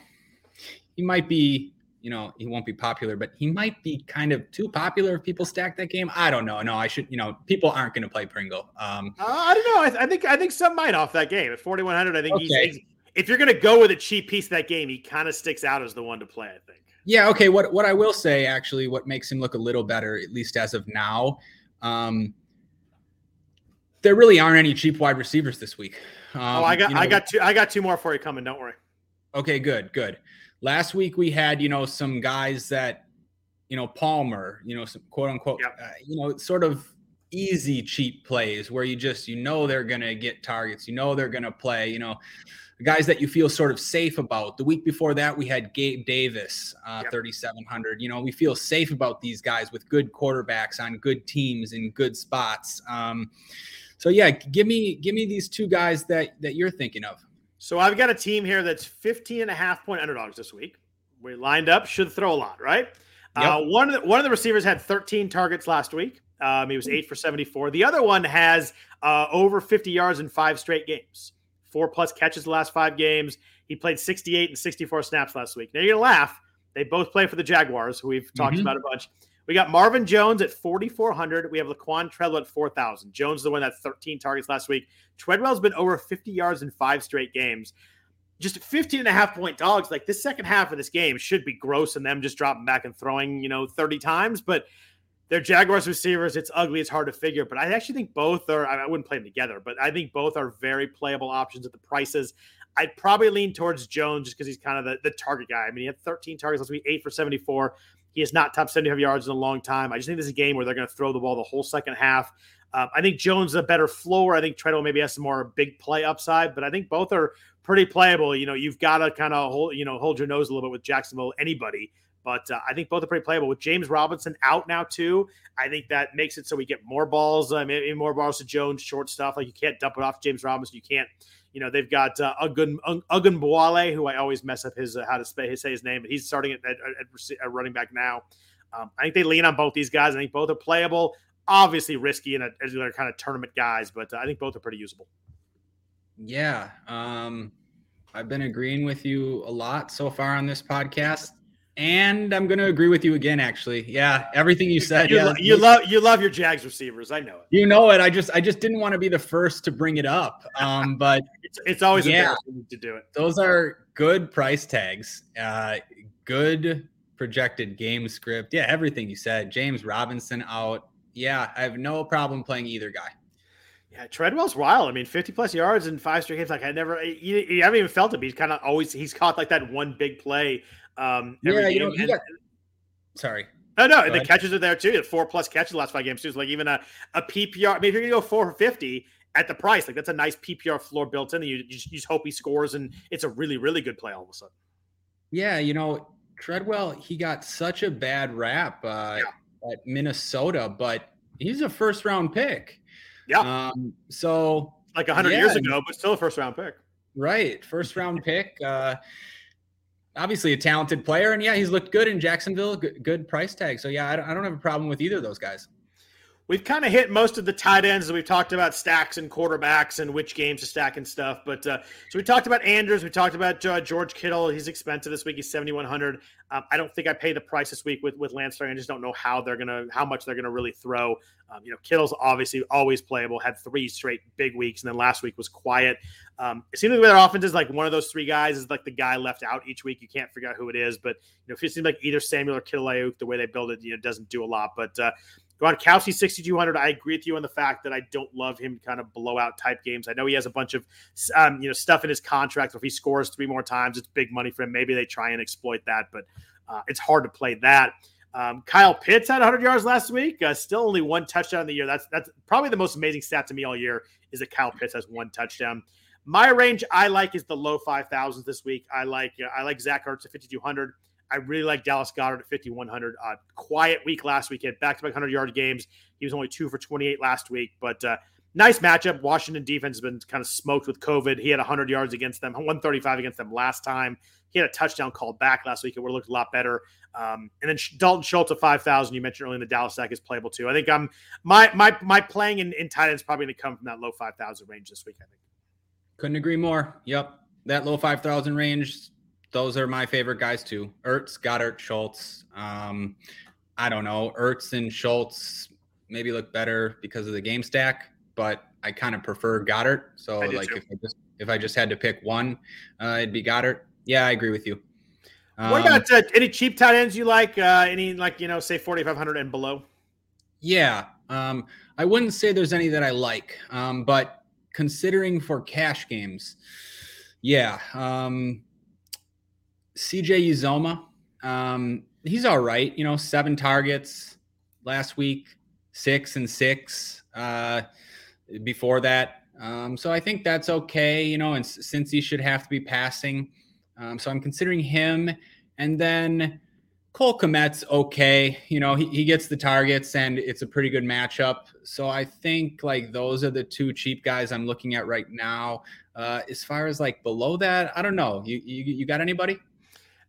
he might be, you know, he won't be popular, but he might be kind of too popular if people stack that game. I don't know. No, I should, you know, people aren't going to play Pringle. Um, uh, I don't know. I, th- I, think I think some might off that game at 4,100. I think okay. he's, if you're going to go with a cheap piece of that game, he kind of sticks out as the one to play. I think. Yeah. Okay. What what I will say actually, what makes him look a little better, at least as of now, um, there really aren't any cheap wide receivers this week. Um, oh, I got you know, I got two I got two more for you coming. Don't worry. Okay. Good. Good. Last week we had you know some guys that you know Palmer, you know some quote unquote, yep. uh, you know sort of easy cheap plays where you just you know they're gonna get targets, you know they're gonna play, you know guys that you feel sort of safe about. The week before that, we had Gabe Davis, uh, yep. 3,700. You know, we feel safe about these guys with good quarterbacks on good teams in good spots. Um, so yeah, give me give me these two guys that that you're thinking of. So I've got a team here that's 15 and a half point underdogs this week. We lined up, should throw a lot, right? Yep. Uh, one of the one of the receivers had 13 targets last week. Um, he was eight for 74. The other one has uh, over 50 yards in five straight games four plus catches the last five games. He played 68 and 64 snaps last week. Now you're gonna laugh. They both play for the Jaguars, who we've talked mm-hmm. about a bunch. We got Marvin Jones at 4,400. We have Laquon Treadwell at 4,000. Jones is the one that 13 targets last week. Treadwell's been over 50 yards in five straight games. Just 15 and a half point dogs. Like this second half of this game should be gross and them just dropping back and throwing, you know, 30 times. But they're Jaguars receivers. It's ugly. It's hard to figure, but I actually think both are. I wouldn't play them together, but I think both are very playable options at the prices. I'd probably lean towards Jones just because he's kind of the, the target guy. I mean, he had 13 targets last week, eight for 74. He has not top 75 yards in a long time. I just think this is a game where they're going to throw the ball the whole second half. Um, I think Jones is a better floor. I think Treadwell maybe has some more big play upside, but I think both are pretty playable. You know, you've got to kind of hold, you know, hold your nose a little bit with Jacksonville, anybody. But uh, I think both are pretty playable. With James Robinson out now too, I think that makes it so we get more balls, uh, maybe more balls to Jones, short stuff. Like you can't dump it off James Robinson. You can't, you know, they've got uh, Ogunbowale, who I always mess up his uh, how to say, his name, but he's starting at, at, at running back now. Um, I think they lean on both these guys. I think both are playable. Obviously risky and as they're kind of tournament guys, but uh, I think both are pretty usable. Yeah. Um, I've been agreeing with you a lot so far on this podcast. And I'm going to agree with you again. Actually, yeah, everything you said. You, yeah, lo- you love you love your Jags receivers. I know it. You know it. I just I just didn't want to be the first to bring it up. Um, but it's, it's always yeah, to do it. Those are good price tags. Uh, good projected game script. Yeah, everything you said. James Robinson out. Yeah, I have no problem playing either guy. Yeah, Treadwell's wild. I mean, 50 plus yards in five straight games. Like I never, you, you haven't even felt it. He's kind of always, he's caught like that one big play um, yeah, you know, got, sorry. Oh no, Go the ahead. catches are there too. Four plus catches the last five games too. It's like even a, a PPR. I mean, if you're gonna go four for fifty at the price, like that's a nice PPR floor built in. And you, you, just, you just hope he scores, and it's a really really good play all of a sudden. Yeah, you know Treadwell, he got such a bad rap uh, yeah. at Minnesota, but he's a first round pick. Yeah. Um, so like hundred yeah, years ago, but still a first round pick. Right, first round pick. Uh, obviously a talented player, and yeah, he's looked good in Jacksonville. Good, good price tag. So yeah, I don't, I don't have a problem with either of those guys. We've kind of hit most of the tight ends we've talked about stacks and quarterbacks and which games to stack and stuff. But uh, so we talked about Andrews, we talked about uh, George Kittle. He's expensive this week. He's seventy one hundred. Um, I don't think I pay the price this week with with Lance I just don't know how they're gonna how much they're gonna really throw. Um, you know, Kittle's obviously always playable. Had three straight big weeks, and then last week was quiet. Um, it seems like their offense is like one of those three guys is like the guy left out each week. You can't figure out who it is, but you know, it seems like either Samuel or Kittle Aiyuk, the way they build it, you know, doesn't do a lot. But uh, Gronkowski 6,200. I agree with you on the fact that I don't love him kind of blowout type games. I know he has a bunch of, um, you know, stuff in his contract. If he scores three more times, it's big money for him. Maybe they try and exploit that, but uh, it's hard to play that. Um, Kyle Pitts had 100 yards last week. Uh, still only one touchdown in the year. That's that's probably the most amazing stat to me all year is that Kyle Pitts has one touchdown. My range I like is the low 5,000s this week. I like uh, I like Zach Ertz at 5,200. I really like Dallas Goedert at 5,100. Uh, quiet week last week. Had back to back 100 yard games. He was only two for 28 last week, but uh, nice matchup. Washington defense has been kind of smoked with COVID. He had 100 yards against them, 135 against them last time. He had a touchdown called back last week. It would have looked a lot better. Um, and then Dalton Schultz at 5,000. You mentioned earlier in the Dallas stack is playable too. I think I'm my my my playing in, in tight ends probably going to come from that low 5,000 range this week. I think. Couldn't agree more. Yep, that low 5,000 range those are my favorite guys too. Ertz, Goedert, Schultz. Um, I don't know. Ertz and Schultz maybe look better because of the game stack, but I kind of prefer Goedert. So like if I just if I just had to pick one, uh, it'd be Goedert. Yeah, I agree with you. Um, what about uh, any cheap tight ends you like? Uh, any like you know say forty five hundred and below? Yeah, um, I wouldn't say there's any that I like, um, but considering for cash games, yeah, um, CJ Uzomah, um, he's all right. You know, seven targets last week, six and six uh, before that. Um, so I think that's okay. You know, and since he should have to be passing, um, so I'm considering him. And then Cole Kmet's okay. You know, he, he gets the targets and it's a pretty good matchup. So I think like those are the two cheap guys I'm looking at right now. Uh, as far as like below that, I don't know. You you, you got anybody?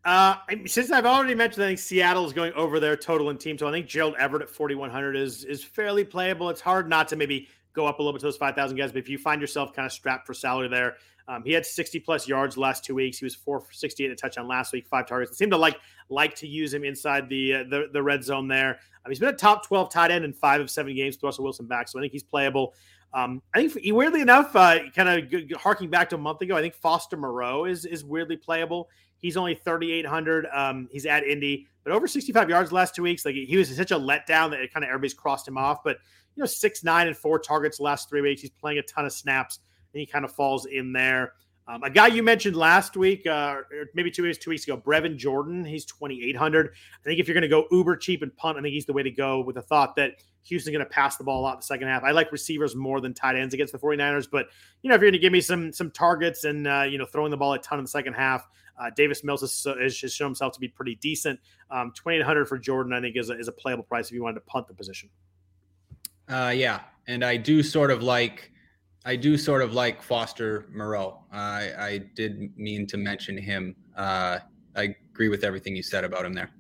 Uh, since I've already mentioned, I think Seattle is going over their total in team. So I think Gerald Everett at 4,100 is is fairly playable. It's hard not to maybe go up a little bit to those 5,000 guys. But if you find yourself kind of strapped for salary there, um, he had 60 plus yards last two weeks. He was four for 68 a touchdown last week, five targets. It seemed to like like to use him inside the uh, the, the red zone there. Um, he's been a top 12 tight end in five of seven games with Russell Wilson back. So I think he's playable. Um, I think weirdly enough, uh, kind of harking back to a month ago, I think Foster Moreau is is weirdly playable. He's only 3,800. Um, he's at Indy, but over 65 yards last two weeks. Like he was such a letdown that it kind of everybody's crossed him off. But you know, six nine and four targets last three weeks. He's playing a ton of snaps, and he kind of falls in there. Um, a guy you mentioned last week, uh, maybe two weeks, two weeks ago, Brevin Jordan. He's 2,800. I think if you're going to go uber cheap and punt, I think he's the way to go with the thought that Houston's going to pass the ball a lot in the second half. I like receivers more than tight ends against the 49ers, but you know, if you're going to give me some some targets and uh, you know throwing the ball a ton in the second half, uh, Davis Mills has, has, shown himself to be pretty decent. Um, 2,800 for Jordan, I think, is a, is a playable price if you wanted to punt the position. Uh, yeah, and I do sort of like I do sort of like Foster Moreau. I, I did mean to mention him. Uh, I agree with everything you said about him there.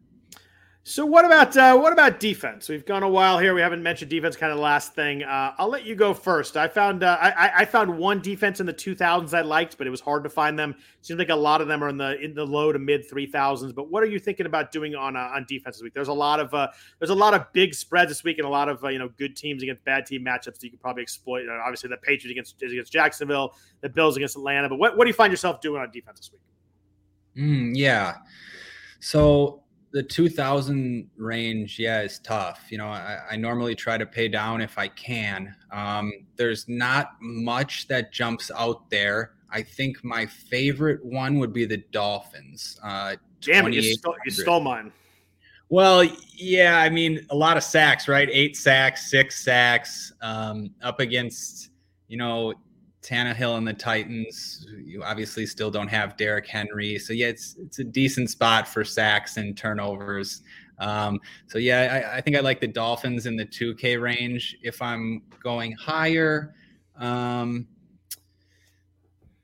So what about uh, what about defense? We've gone a while here. We haven't mentioned defense. Kind of last thing. Uh, I'll let you go first. I found uh, I, I found one defense in the two thousands I liked, but it was hard to find them. Seems like a lot of them are in the in the low to mid three thousands. But what are you thinking about doing on uh, on defense this week? There's a lot of uh, there's a lot of big spreads this week, and a lot of uh, you know good teams against bad team matchups that you could probably exploit. obviously, the Patriots against against Jacksonville, the Bills against Atlanta. But what what do you find yourself doing on defense this week? Mm, yeah. So the 2000 range yeah is tough. You know I, I, normally try to pay down if i can. Um, there's not much that jumps out there. I think my favorite one would be the dolphins uh, damn it you stole, you stole mine. Well yeah i mean a lot of sacks right? Eight sacks six sacks um, up against you know Tannehill and the Titans. You obviously still don't have Derrick Henry, so yeah, it's it's a decent spot for sacks and turnovers. Um, so yeah, I, I, think I like the Dolphins in the 2K range. If I'm going higher, um,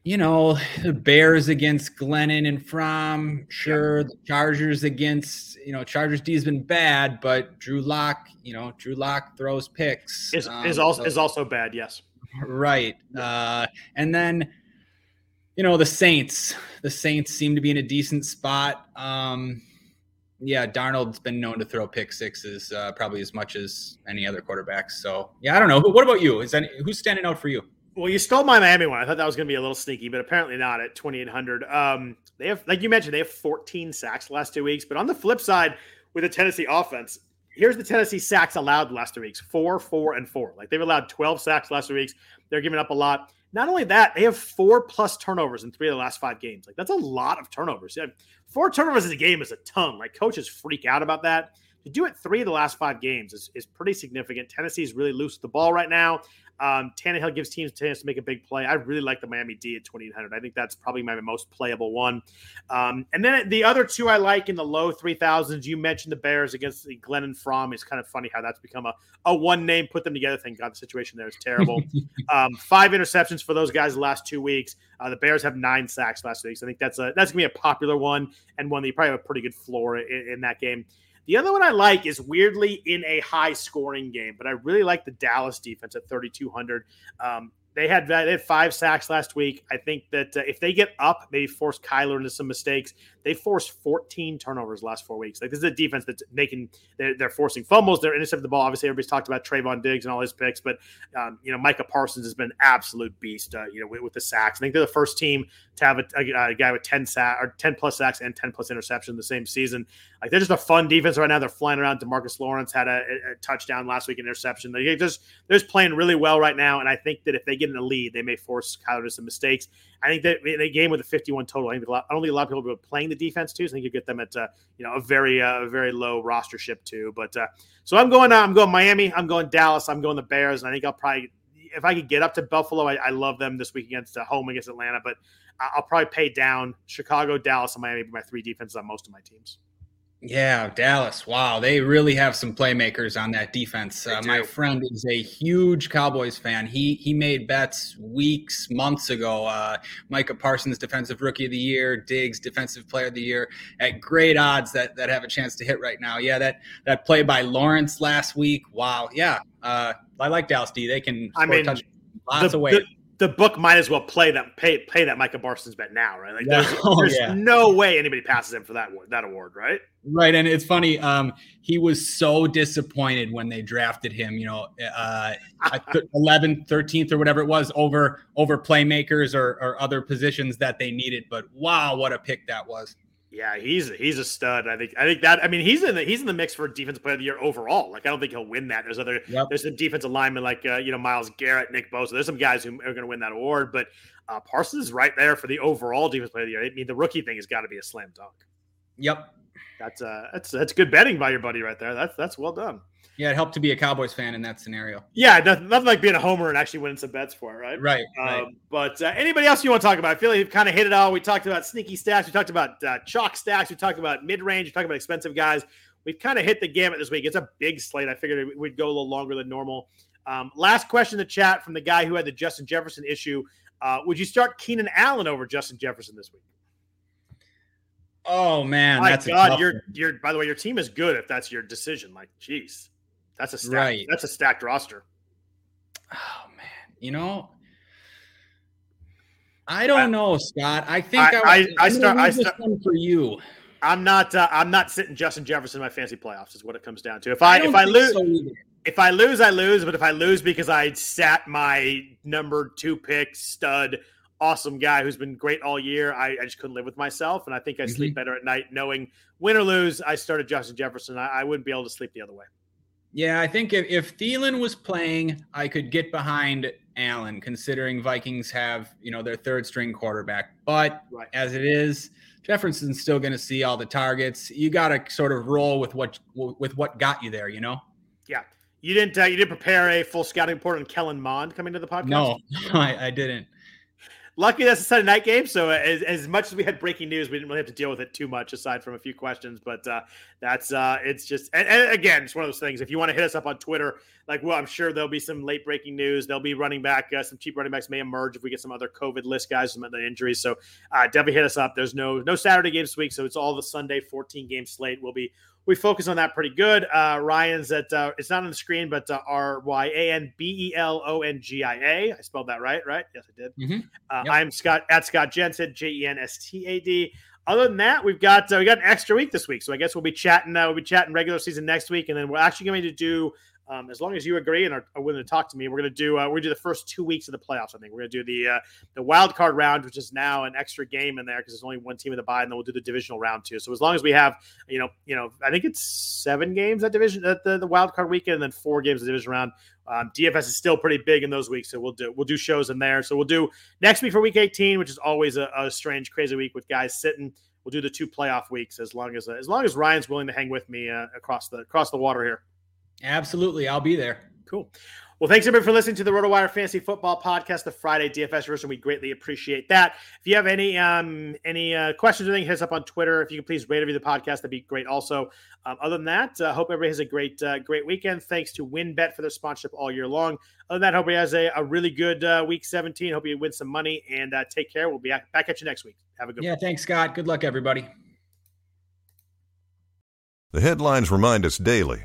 you know, the Bears against Glennon and Fromm. Sure, the Chargers against, you know, Chargers D has been bad, but Drew Lock, you know, Drew Lock throws picks. Is, um, is also so, is also bad, yes. Right. Uh, and then, you know, the Saints. The Saints seem to be in a decent spot. Um, yeah, Darnold's been known to throw pick sixes uh, probably as much as any other quarterbacks. So yeah, I don't know. What about you? Is any, who's standing out for you? Well, you stole my Miami one. I thought that was going to be a little sneaky, but apparently not at 2,800. Um, they have, like you mentioned, they have 14 sacks the last two weeks. But on the flip side, with the Tennessee offense, here's the Tennessee sacks allowed last two weeks four, four, and four. Like they've allowed 12 sacks last two weeks. They're giving up a lot. Not only that, they have four plus turnovers in three of the last five games. Like that's a lot of turnovers. Four turnovers in a game is a ton. Like coaches freak out about that. To do it three of the last five games is, is pretty significant. Tennessee is really loose the ball right now. Um, Tannehill gives teams a chance to make a big play. I really like the Miami D at 2800. I think that's probably my most playable one. Um, and then the other two I like in the low 3000s, you mentioned the Bears against the Glennon Fromm. It's kind of funny how that's become a, a one name, put them together thing. God, the situation there is terrible. um, five interceptions for those guys the last two weeks. Uh, the Bears have nine sacks last week. So I think that's a that's gonna be a popular one and one that you probably have a pretty good floor in, in that game. The other one I like is weirdly in a high scoring game, but I really like the Dallas defense at 3,200. Um, they had they had five sacks last week. I think that uh, if they get up, maybe force Kyler into some mistakes. They forced 14 turnovers last four weeks. Like this is a defense that's making they're, they're forcing fumbles. They're intercepting the ball. Obviously, everybody's talked about Trevon Diggs and all his picks, but um, you know Micah Parsons has been absolute beast. Uh, you know with, with, the sacks. I think they're the first team to have a, a, a guy with 10 sack or 10 plus sacks and 10 plus interception the same season. Like they're just a fun defense right now. They're flying around. Demarcus Lawrence had a, a touchdown last week, interception. They just they're just playing really well right now. And I think that if they get in the lead, they may force Kyler to some mistakes. I think that in a game with a 51 total. I think I don't think a lot of people are playing the defense too. So I think you get them at uh, you know a very uh, very low rostership too. But uh, so I'm going. Uh, I'm going Miami. I'm going Dallas. I'm going the Bears. And I think I'll probably if I could get up to Buffalo, I, I love them this week against uh, home against Atlanta. But I'll probably pay down Chicago, Dallas, and Miami. My three defenses on most of my teams. Yeah, Dallas. Wow, they really have some playmakers on that defense. Uh, my friend is a huge Cowboys fan. He he made bets weeks, months ago. Uh, Micah Parsons, defensive rookie of the year, Diggs, defensive player of the year, at great odds that that have a chance to hit right now. Yeah, that that play by Lawrence last week. Wow. Yeah, uh, I like Dallas D. They can. I mean, lots the, of ways the book might as well play that pay pay that Micah Parsons bet now, right? Like there's, oh, there's yeah. no way anybody passes him for that that award, right? Right, and it's funny. Um, he was so disappointed when they drafted him. You know, uh, 11th, 13th, or whatever it was over over playmakers or, or other positions that they needed. But wow, what a pick that was! Yeah, he's he's a stud. I think I think that I mean he's in the he's in the mix for defensive player of the year overall. Like I don't think he'll win that. There's other yep. there's some defensive linemen like uh, you know Myles Garrett, Nick Bosa. There's some guys who are going to win that award, but uh, Parsons is right there for the overall defensive player of the year. I mean the rookie thing has got to be a slam dunk. Yep, that's uh that's that's good betting by your buddy right there. That's that's well done. Yeah, it helped to be a Cowboys fan in that scenario. Yeah, nothing, nothing like being a homer and actually winning some bets for it, right? Right. Um, right. But uh, anybody else you want to talk about? I feel like you've kind of hit it all. We talked about sneaky stacks. We talked about uh, chalk stacks. We talked about mid range. We talked about expensive guys. We've kind of hit the gamut this week. It's a big slate. I figured we'd go a little longer than normal. Um, last question in the chat from the guy who had the Justin Jefferson issue. Uh, would you start Keenan Allen over Justin Jefferson this week? Oh man, My that's God, you're you're by the way, your team is good if that's your decision. Like, jeez. That's a stacked, right. That's a stacked roster. Oh man, you know, I don't I, know, Scott. I think I, I, I, I start. I start for you. I'm not. Uh, I'm not sitting Justin Jefferson in my fancy playoffs. Is what it comes down to. If I, if I lose, so if I lose, I lose. But if I lose because I sat my number two pick stud, awesome guy who's been great all year, I, I just couldn't live with myself. And I think I mm-hmm. sleep better at night knowing win or lose. I started Justin Jefferson. I, I wouldn't be able to sleep the other way. Yeah, I think if, if Thielen was playing, I could get behind Allen, considering Vikings have, you know, their third string quarterback. But right. as it is, Jefferson's still going to see all the targets. You got to sort of roll with what with what got you there, you know. Yeah, you didn't uh, you didn't prepare a full scouting report on Kellen Mond coming to the podcast. No, I, I didn't. Lucky that's a Sunday night game. So as, as much as we had breaking news, we didn't really have to deal with it too much, aside from a few questions. But uh, that's uh, it's just and, and, again, it's one of those things. If you want to hit us up on Twitter, like well, I'm sure there'll be some late breaking news. There'll be running back, uh, some cheap running backs may emerge if we get some other COVID list guys, some other injuries. So uh, definitely hit us up. There's no no Saturday games this week, so it's all the Sunday 14 game slate. We'll be we focus on that pretty good. Uh, Ryan's at uh, it's not on the screen, but uh, R Y A N B E L O N G I A. I spelled that right, right? Yes, I did. Mm-hmm. Uh, yep. I'm Scott at Scott Jenstad, J E N S T A D. Other than that, we've got uh, we got an extra week this week, so I guess we'll be chatting. Uh, we'll be chatting regular season next week, and then we're actually going to do um, as long as you agree and are, are, willing to talk to me, we're going to do uh, to do the first two weeks of the playoffs. I think we're going to do the uh, the wild card round, which is now an extra game in there because there's only one team in the bye, and then we'll do the divisional round too. So as long as we have, you know, you know, I think it's seven games that division at the, the wild card weekend, and then four games of the division round. Um, DFS is still pretty big in those weeks, so we'll do we'll do shows in there. So we'll do next week for week 18, which is always a, a strange, crazy week with guys sitting. We'll do the two playoff weeks as long as uh, as long as Ryan's willing to hang with me uh, across the across the water here. Absolutely, I'll be there. Cool. Well, thanks everybody for listening to the RotoWire Fantasy Football Podcast, the Friday DFS version. We greatly appreciate that. If you have any um, any uh, questions or anything, hit us up on Twitter. If you could please rate review the podcast, that'd be great. Also, um, other than that, uh, hope everybody has a great uh, great weekend. Thanks to WynnBET for their sponsorship all year long. Other than that, hope everybody has a, a really good uh, week 17. Hope you win some money and uh, take care. We'll be back at you next week. Have a good. Yeah, one. thanks, Scott. Good luck, everybody. The headlines remind us daily